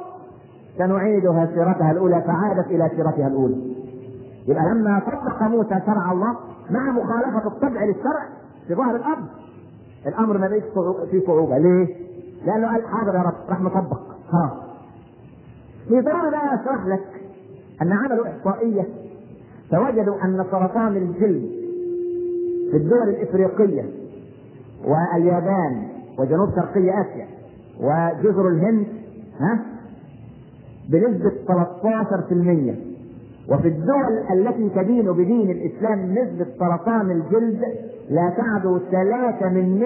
Speaker 1: سنعيدها سيرتها الأولى فعادت إلى سيرتها الأولى. يبقى لما طبق موسى شرع الله مع مخالفة الطبع للشرع في ظهر الأرض الأمر ما بقيش فيه صعوبة. ليه؟ لأنه قال حاضر يا رب راح مطبق. خلاص. في ضرورة بقى أشرح لك أن عملوا إحصائية فوجدوا أن سرطان الجلد في الدول الإفريقية واليابان وجنوب شرقي آسيا وجزر الهند ها؟ بنسبة 13% وفي الدول التي تدين بدين الإسلام نسبة سرطان الجلد لا تعدو 3 من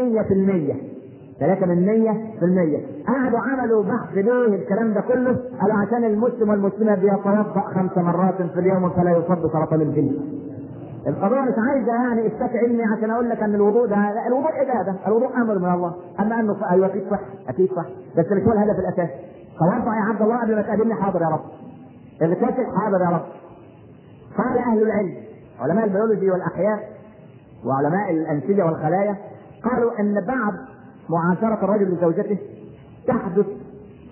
Speaker 1: 100% 3 من 100% قعدوا عملوا بحث ليه الكلام ده كله قالوا عشان المسلم والمسلمة بيتوضأ خمس مرات في اليوم فلا يصاب بسرطان الجلد. القضية مش عايزة يعني إثبات علمي عشان أقول لك أن الوضوء ده الوضوء عبادة، الوضوء أمر من الله، أما أنه أيوه أكيد صح، أكيد صح، بس مش هو الهدف الأساسي. توضأ يا عبد الله قبل ما تقابلني حاضر يا رب. اللي كاتب حاضر يا رب. قال أهل العلم علماء البيولوجي والأحياء وعلماء الأنسجة والخلايا قالوا أن بعد معاشرة الرجل لزوجته تحدث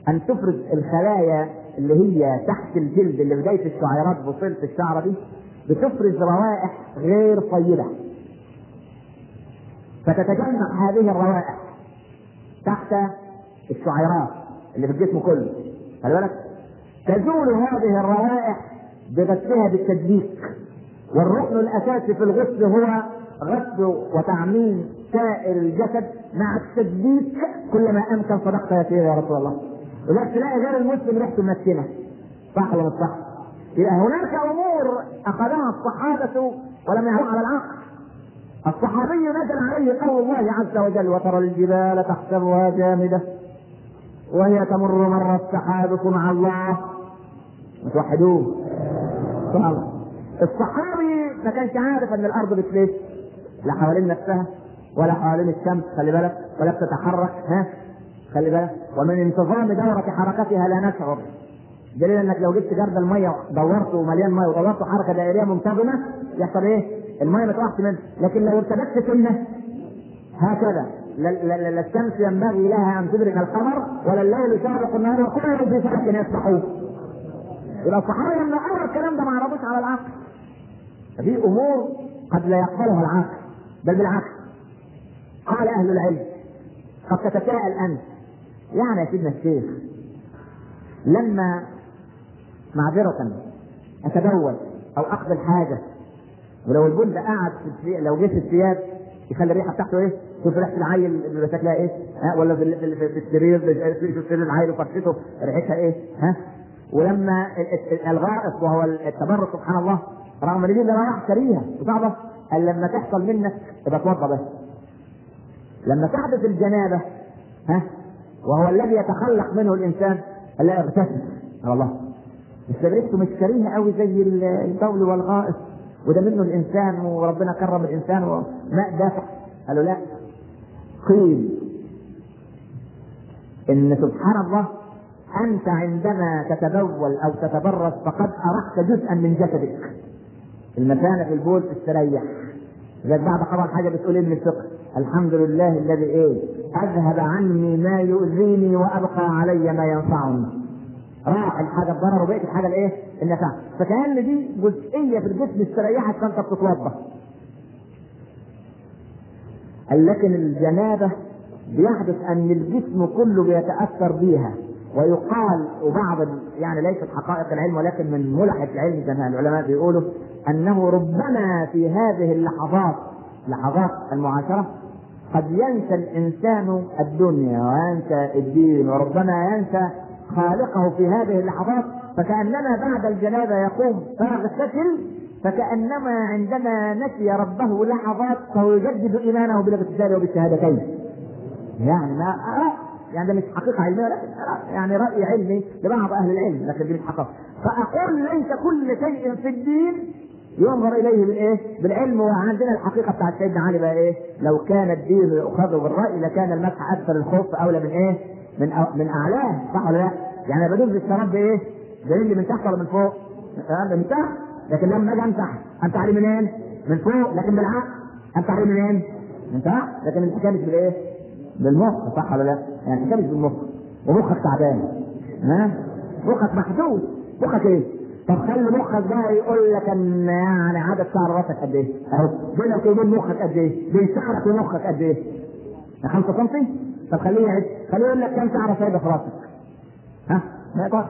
Speaker 1: أن تفرز الخلايا اللي هي تحت الجلد اللي بداية الشعيرات بصيلة الشعرة دي بتفرز روائح غير طيبة فتتجمع هذه الروائح تحت الشعيرات اللي في الجسم كله. خلي بالك؟ تزول هذه الروائح بغسلها بالتدليك. والركن الأساسي في الغسل هو غسل وتعميم سائر الجسد مع التدليك كلما أمكن صدقت يا سيدي يا رسول الله. ولذلك تلاقي غير المسلم ريحته منتنه صح ولا مش صح؟ يبقى هناك أمور أخذها الصحابة ولم يعلموا على العقل. الصحابي نزل عليه قول الله عز وجل وترى الجبال تحسبها جامدة. وهي تمر مر السحاب صنع الله. توحدوه سبحان الله. الصحابي ما كانش عارف إن الأرض بتلف. لا حوالين نفسها ولا حوالين الشمس خلي بالك. ولا بتتحرك ها؟ خلي بالك. ومن انتظام دورة حركتها لا نشعر. دليل إنك لو جبت جرد المية دورته مليان مية ودورته حركة دائرية منتظمة يحصل إيه؟ المية ما تقعش منه لكن لو ارتبكت سنة هكذا. لا, الشمس ينبغي لها أن تدرك القمر ولا الليل يشرق النهار وكل في فلك يسبحون يبقى الصحابه لما قرأوا الكلام ده ما عرضوش على العقل. ففي أمور قد لا يقبلها العقل بل بالعكس. قال أهل العلم قد تتساءل أنت يعني يا سيدنا الشيخ لما معذرة اتبول أو أقبل حاجة ولو البول ده قعد في لو جه في الثياب يخلي الريحة بتاعته إيه؟ شوف ريحة العيل بيبقى شكلها إيه؟ ها ولا في, في, في السرير شوف سرير العيل وفرشته ريحتها إيه؟ ها؟ ولما الغائط وهو التبرك سبحان الله رغم إن دي روائح كريهه وصعبة قال لما تحصل منك يبقى اتوضى بس لما تحدث الجنابة ها وهو الذي يتخلق منه الإنسان لا اغتسل الله ريحته مش كريهه قوي زي البول والغائط وده منه الإنسان وربنا كرم الإنسان وماء دافع. قالوا لا. قيل إن سبحان الله أنت عندما تتبول أو تتبرز فقد ارحت جزءا من جسدك. المكانه في البول تستريح زي بعد طبعا حاجة بتقول إيه من الفقه. الحمد لله الذي إيه؟ أذهب عني ما يؤذيني وأبقى علي ما ينفعني. راح الحاجة الضرر وبقت الحاجة الإيه؟ النفع. فكأن دي جزئية في الجسم استريحت فأنت بتتوضا قال لكن الجنابة بيحدث أن الجسم كله بيتأثر بيها. ويقال وبعض يعني ليست حقائق العلم ولكن من ملحة العلم زي ما العلماء بيقولوا أنه ربما في هذه اللحظات لحظات المعاشرة قد ينسى الإنسان الدنيا وينسى الدين وربما ينسى خالقه في هذه اللحظات فكأنما بعد الجنابة يقوم فيغتسل فكأنما عندما نسي ربه لحظات فهو يجدد إيمانه بالاغتسال وبالشهادتين. يعني ما يعني ده مش حقيقة علمية لكن يعني رأي علمي لبعض أهل العلم لكن دي مش حقيقة. فأقول ليس كل شيء في الدين ينظر إليه بالايه؟ بالعلم وعندنا الحقيقة بتاعت سيدنا علي بقى إيه؟ لو كان الدين يؤخذ بالرأي لكان المسح أكثر الخوف أولى من إيه؟ من أو من اعلاه صح ولا لا؟ يعني بدوس بالشراب بايه؟ دليل من تحت ولا من فوق؟ من تحت لكن لما أجي امسح امسح عليه منين؟ من فوق لكن بالعكس امسح عليه منين؟ من تحت لكن الحكاية مش بالإيه؟ بالمخ صح ولا لا؟ يعني الحكاية مش بالمخ ومخك تعبان ها؟ مخك محدود مخك إيه؟ طب خلي مخك بقى يقول لك إن يعني عدد شعر راسك قد إيه؟ أهو بينك وبين مخك قد إيه؟ بين شعرك ومخك قد إيه؟ 5 سم؟ طب خليه يعد خليه يقول لك كم شعره سايبه في راسك؟ ها؟ ما يقدرش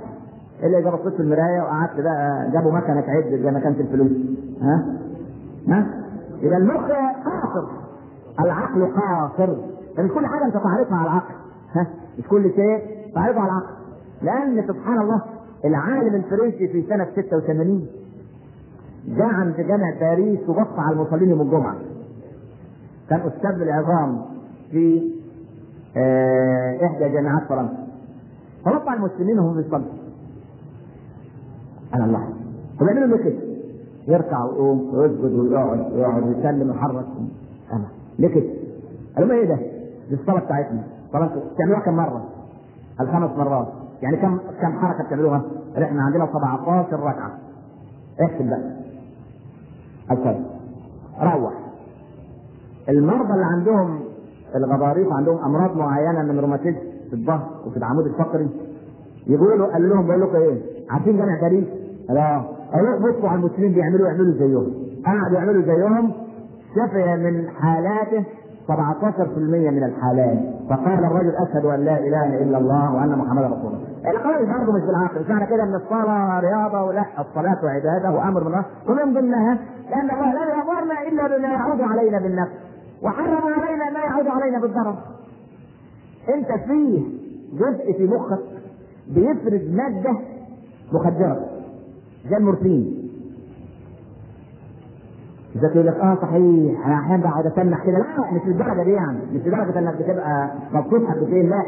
Speaker 1: إلا إذا بصيت في المراية وقعدت بقى جابوا مكنة تعد زي ما كانت الفلوس ها؟ ها؟ يبقى المخ قاصر العقل قاصر فمش كل حاجة أنت تعرفها على العقل ها؟ مش كل شيء تعرفه على العقل لأن سبحان الله العالم الفرنسي في سنة 86 جاء عند جامع باريس وبص على المصلين يوم الجمعة. كان أستاذ العظام في إحدى جامعات فرنسا. على المسلمين وهم بيصلوا. أنا الله وبيعملوا له كده يركع ويقوم ويسجد ويقعد ويقعد ويسلم ويحرك أنا ليه كده؟ قالوا له إيه ده؟ دي الصلاة بتاعتنا. صلاة تعملوها كم مرة؟ الخمس مرات. يعني كم كم حركة بتعملوها؟ إحنا عندنا 17 ركعة. احسب بقى. الكلام. روح. المرضى اللي عندهم الغضاريف عندهم أمراض معينة من روماتيزم في الظهر وفي العمود الفقري يقولوا قال لهم بقول لكم إيه؟ عارفين جامع باريس؟ لا قالوا بصوا على المسلمين بيعملوا يعملوا زيهم. قعدوا يعملوا زيهم شفي من حالاته 17% من الحالات فقال الرجل أشهد أن لا إله إلا الله وأن محمدا رسول الله. القول برضه مش بالعقل، مش معنى كده إن الصلاة رياضة ولا الصلاة عبادة وأمر من الله ومن ضمنها لأن الله لا يأمرنا إلا بما يعود علينا بالنفس وحرم علينا ما يعود علينا بالضرر. انت فيه جزء في مخك بيفرز مادة مخدرة زي المورفين إذا يقول لك آه صحيح أنا أحيانا بقعد اسمح كده لا مش للدرجه دي يعني مش لدرجة إنك بتبقى مبسوط حبتين لا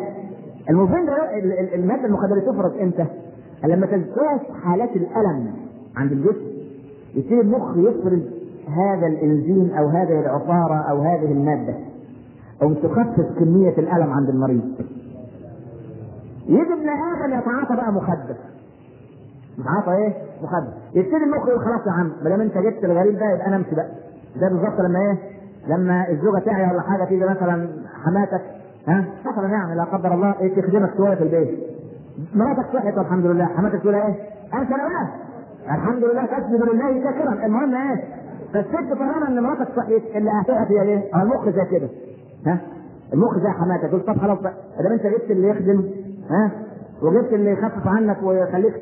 Speaker 1: المفيد ده ال- ال- المادة المخدرة تفرز إمتى؟ لما تزداد حالات الألم عند الجسم يصير المخ يفرز هذا الإنزيم أو هذه العصاره أو هذه المادة. أو تخفف كمية الألم عند المريض. ابن آدم يتعاطى بقى مخدر. يتعاطى إيه؟ مخدر. يبتدي المخ يقول خلاص يا عم ما دام أنت جبت الغريب ده يبقى أنا أمشي بقى. ده بالظبط لما إيه؟ لما الزوجة تعيا ولا حاجة تيجي مثلا حماتك ها؟ مثلا يعني لا قدر الله إيه؟ تخدمك شوية في البيت. مراتك صحت والحمد لله. حماتك تقول إيه؟ أنا بقى الحمد لله تسجد لله شاكرا المهم إيه؟ فالست طالما إن مراتك صحيت اللي هتقع فيها إيه؟ المخ زي كده ها؟ المخ زي حماتك تقول طب خلاص بقى ما أنت جبت اللي يخدم ها وجبت اللي يخفف عنك ويخليك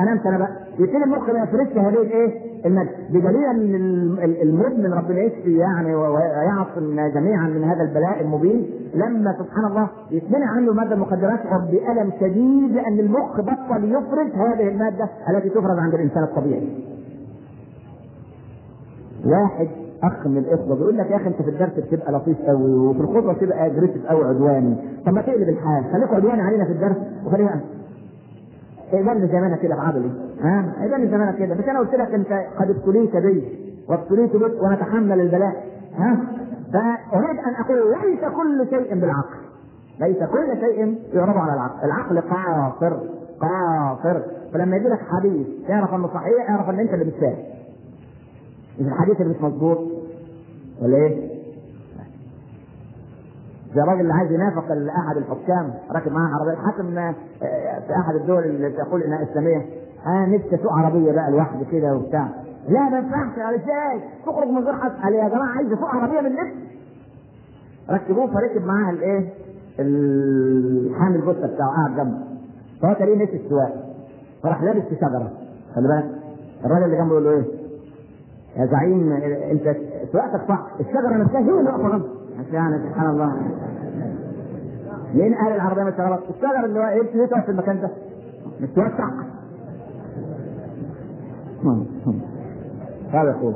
Speaker 1: أنا أنت أنا بقى يبتدي المخ ما يفرزش هذه الايه؟ المادة بدليل إن ال- ال- المدمن ربنا يشفي يعني ويعصم جميعا من هذا البلاء المبين لما سبحان الله يتمنع عنه ماده المخدرات بألم شديد لأن المخ بطل يفرز هذه المادة التي تفرز عند الإنسان الطبيعي. واحد أخ من الإخوة بيقول لك يا أخي أنت في الدرس بتبقى لطيف قوي وفي الخطبة بتبقى aggressive قوي عدواني. طب ما تقلب الحال خليك عدواني علينا في الدرس وخلينا ايمان زمانك كده بعضلي ها؟ ايمان زمانك كده. بس أنا قلت لك أنت قد ابتليت بي وابتليت بك ونتحمل البلاء. ها؟ فأريد أن أقول ليس كل شيء بالعقل. ليس كل شيء يعرض على العقل. العقل قاصر قاصر. فلما يجي لك حديث اعرف إنه صحيح اعرف إن أنت اللي بتساعد مش الحديث اللي مش مظبوط ولا إيه؟ زي الراجل اللي عايز ينافق احد الحكام راكب معاه عربية الحاكم آه، في أحد الدول اللي تقول إنها إسلامية آه نفسي أسوق عربية بقى لوحدي كده وبتاع. لا ما ينفعش قال إزاي تخرج من غير حد. قال يا جماعة عايز أسوق عربية من نفسي. ركبوه فركب معاه الايه الحامل الجثه بتاعه قاعد جنبه. فهو تلاقيه نسي السواق. فراح لابس في شجرة خلي بالك. الراجل اللي جنبه يقول له إيه؟ يا زعيم انت سواقتك صح. الشجرة نفسها هي اللي واقفه جنبه يعني سبحان الله. مين قال العربية مش غلط؟ الشجر اللي واقف ليه تقف في المكان ده؟ مش توسع هذا يقول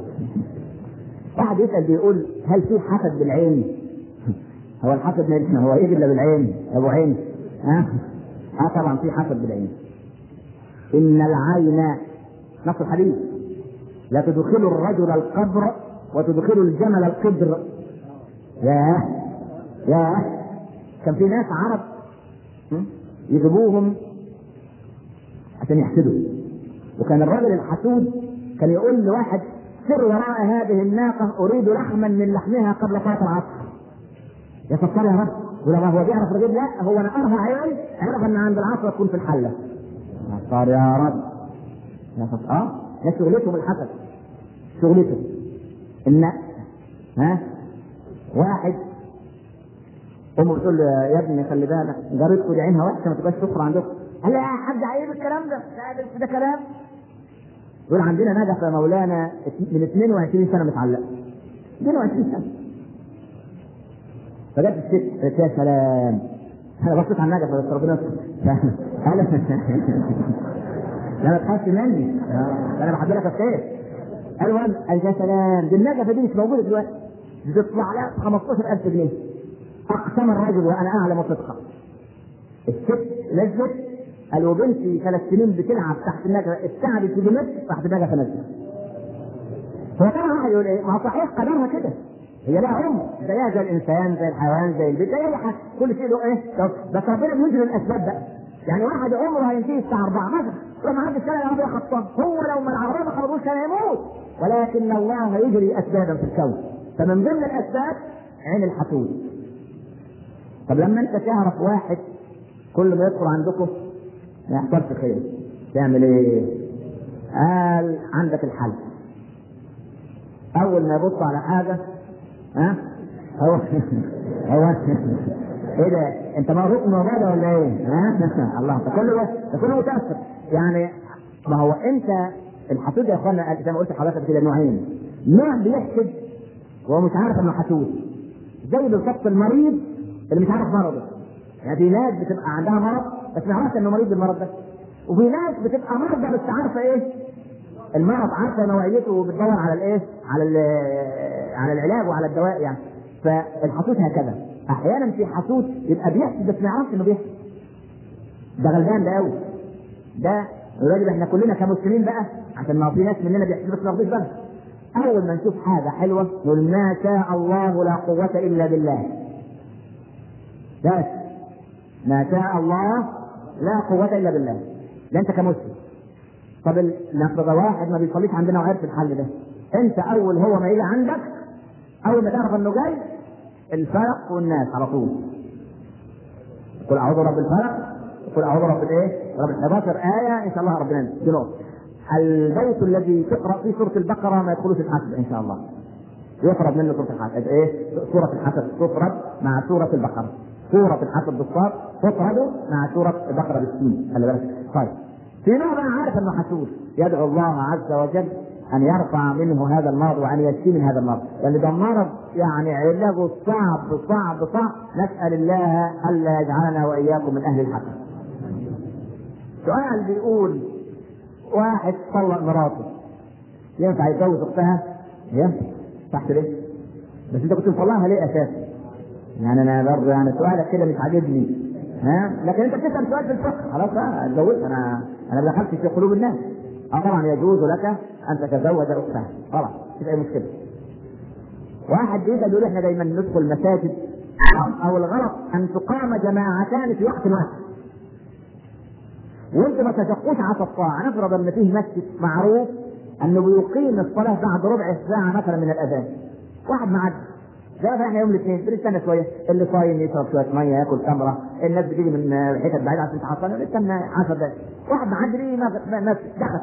Speaker 1: واحد يسأل بيقول هل في حسد بالعين؟ هو الحسد ما هو يجي إلا بالعين؟ أبو عين. ها؟ آه طبعا في حسد بالعين. إن العين نص الحديث. لا الرجل القبر وتدخلوا الجمل القدر ياه ياه كان في ناس عرب يجيبوهم عشان يحسدوا. وكان الرجل الحسود كان يقول لواحد سر وراء هذه الناقة أريد لحما من لحمها قبل صلاة العصر. يا ستار يا رب ولما هو بيعرف الرجل لا هو نقرها عين عرف إن عند العصر تكون في الحلة. ستار يا رب. آه ده شغلته بالحسد شغلته. إن ها؟ واحد. امه بتقول له يا ابني خلي بالك جارتكم دي عينها وحشة ما تبقاش سكر عندكم قال يا حاج عيب الكلام ده. ده, كلام. يقول عندنا نجفة مولانا من 22 سنة متعلقة 22 سنة. فجت الست قالت يا سلام. أنا بصيت على النجفة بس ربنا قال لا ما تخافش مني أنا بحب لك الخير قال قال يا سلام دي النجفة دي مش موجودة دلوقتي. بتطلع لها 15000 جنيه. أقسم الرجل وأنا أعلم صدقة. الست نزلت قال وبنتي ثلاث سنين بتلعب تحت النجفه اتعبت في متر تحت النجفه نزلت هو طبعا واحد يقول إيه؟ ما هو صحيح قدرها كده. هي لها عمر زيها زي الإنسان زي الحيوان زي البيت زي أي حاجة. كل شيء له إيه؟ بس ربنا بينزل الأسباب بقى. يعني واحد عمره هينتهي الساعة 4 مثلا وما حدش كان العربيه خطاب هو لو ما العربيه ما كان هيموت ولكن الله يجري اسبابا في الكون. فمن ضمن الأسباب عين الحسود طب لما أنت تعرف واحد كل ما يدخل عندكم ما يحصلش خير. تعمل إيه؟ قال عندك الحل. أول ما يبص على حاجة ها؟ هو هو إيه ده؟ أنت من الموضوع ده ولا إيه؟ ها؟ الله. ده كله متاثر يعني ما هو أنت الحسود يا إخوانا زي ما قلت لحضرتك كده نوعين نوع بيحسد وهو مش عارف إنه حسود. زي بالظبط المريض اللي مش عارف مرضه. يعني في ناس بتبقى عندها مرض بس ما يعرفش إنه مريض بالمرض ده. وفي ناس بتبقى مرضى بس عارفة إيه؟ المرض عارفة نوعيته وبتدور على الإيه؟ على على العلاج وعلى الدواء يعني. فالحسود هكذا. أحيانا في حسود يبقى بيحسد بس ما يعرفش إنه بيحسد ده غلبان ده قوي ده الراجل إحنا كلنا كمسلمين بقى عشان ما في ناس مننا بيحسدوا بس ما واخدين بالهم. أول ما نشوف حاجة حلوة نقول ما شاء الله لا قوة إلا بالله. بس. ما شاء الله لا قوة إلا بالله. ده أنت كمسلم. طب نفرض واحد ما بيصليش عندنا وعارف الحل ده. أنت أول هو ما يجي عندك أول ما تعرف إنه جاي الفلق والناس على طول. قل أعوذ برب الفلق قل أعوذ برب الإيه؟ رب 11 آية إن شاء الله ربنا نقطة البيت الذي تقرأ فيه سورة البقرة ما يدخلوش الحسب إن شاء الله. يفرض منه سورة الحسب إيه؟ سورة الحسب تفرض مع سورة البقرة. سورة الحسب بالصاد. تفرد مع سورة البقرة بالسين. خلي بالك. طيب. في نوع بقى عارف إنه حسود. يدعو الله عز وجل أن يرفع منه هذا المرض وأن يشفي من هذا المرض. لأن ده مرض يعني علاجه صعب صعب صعب نسأل الله ألا يجعلنا وإياكم من أهل الحسد سؤال بيقول واحد طلق مراته. ينفع يتجوز أختها؟ ينفع. صح ليه؟ بس أنت كنت مطلقها ليه أساسا؟ يعني أنا برضه يعني سؤالك كده مش عاجبني. ها؟ لكن أنت بتسأل سؤال في الفقه. خلاص بقى اتجوزت. أنا أنا ما دخلتش في قلوب الناس. آه طبعا يجوز لك أن تتزوج أختها. خلاص مفيش أي مشكلة. واحد بيسال يقول إحنا دايما ندخل المساجد أو الغلط أن تقام جماعتان في وقت واحد. وأنت ما تشقوش على الطاعه نفرض أن فيه مسجد معروف أنه بيقيم الصلاة بعد ربع ساعة مثلا من الأذان. واحد معدي زي ما إحنا يوم الاثنين بنستنى شوية. اللي صايم يشرب شوية مية يأكل تمرة. الناس بتيجي من حتت بعيدة عشان تحصل نستنى 10 دقائق واحد معدي ليه ناس دخل.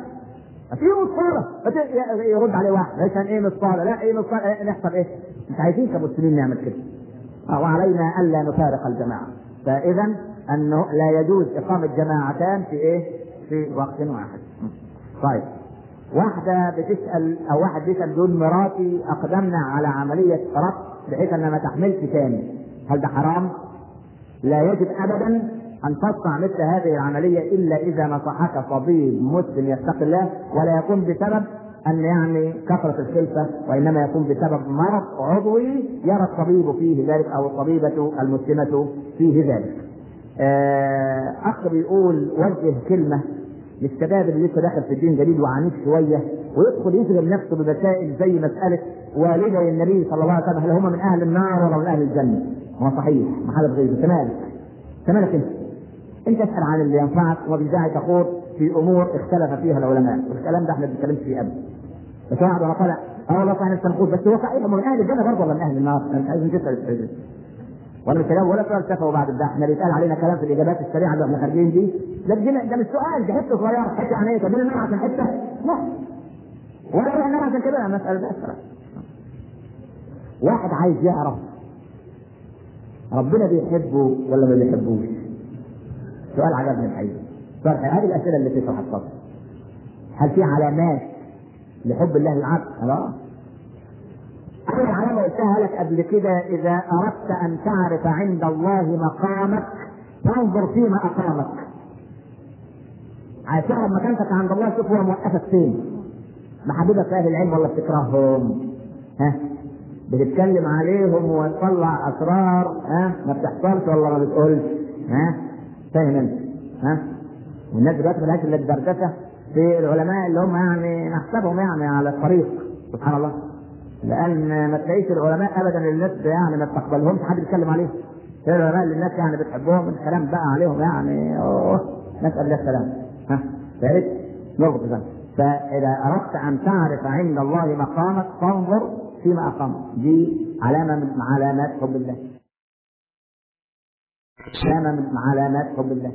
Speaker 1: في الصالة يرد عليه واحد. ليش إيه الصالة لا إيه الصالة إيه نحصل إيه؟ مش عايزين كمسلمين نعمل كده. وعلينا ألا نفارق الجماعة. فاذا أنه لا يجوز إقامة جماعتان في إيه؟ في وقت واحد. طيب. واحدة بتسأل أو واحد بيسأل بيقول مراتي أقدمنا على عملية ربط بحيث أنها ما تحملش تاني. هل ده حرام؟ لا يجب أبدا. أن تصنع مثل هذه العملية إلا إذا نصحك طبيب مسلم يتقي الله ولا يكون بسبب أن يعني كثرة الخلفة وإنما يكون بسبب مرض عضوي يرى الطبيب فيه ذلك أو الطبيبة المسلمة فيه ذلك. أخ بيقول وجه كلمة للشباب اللي لسه داخل في الدين جديد وعنيف شوية ويدخل يشغل نفسه بمسائل زي مسألة والدي النبي صلى الله عليه وسلم هل هم من أهل النار ولا من أهل الجنة؟ هو صحيح ما حدث غيره انت مالك؟ انت انت؟ اسال عن اللي ينفعك وبالداعي تخوض في أمور اختلف فيها العلماء. والكلام ده إحنا ما بنتكلمش فيه ابدا. بس وأنا طالع آه والله صحيح نفسي نقول بس هو صحيح من أهل الجنة برضه ولا من أهل النار؟ انت عايز تسأل ولا مش كلام ولا سؤال تفه بعد ده إحنا بيتقال علينا كلام في الإجابات السريعة اللي إحنا خارجين دي. ده ده مش سؤال ده حتة صغيرة حتة عن إيه طب النار عشان حتة؟ لا. ولا النار عشان كده مساله ده واحد عايز يعرف ربنا بيحبه ولا ما بيحبوش. سؤال عجبني الحقيقة سؤال هذه الأسئلة اللي تشرح الصدر هل في علامات لحب الله للعبد؟ خلاص أول علامة قلتها لك قبل كده إذا أردت أن تعرف عند الله مقامك فانظر فيما أقامك. عايز تعرف مكانتك عند الله شوف هو موقفك فين. محبوبك أهل العلم ولا بتكرههم؟ ها؟ بتتكلم عليهم وتطلع أسرار ها؟ ما بتحصلش ولا ما بتقولش؟ ها؟ فاهم أنت؟ ها؟ والناس دلوقتي ملهاش إلا الدردشة في العلماء اللي هم يعني نحسبهم يعني على الطريق سبحان الله. لأن ما تلاقيش العلماء ابدا الناس يعني ما تقبلهمش حد بيتكلم عليهم العلماء اللي الناس يعني بتحبهم الكلام بقى عليهم يعني أوه نسال الله السلام. ها؟ فارس نربط ذلك فإذا أردت أن تعرف عند الله مقامك فانظر فيما اقامك دي علامة من علامات حب الله. علامه من علامات حب الله.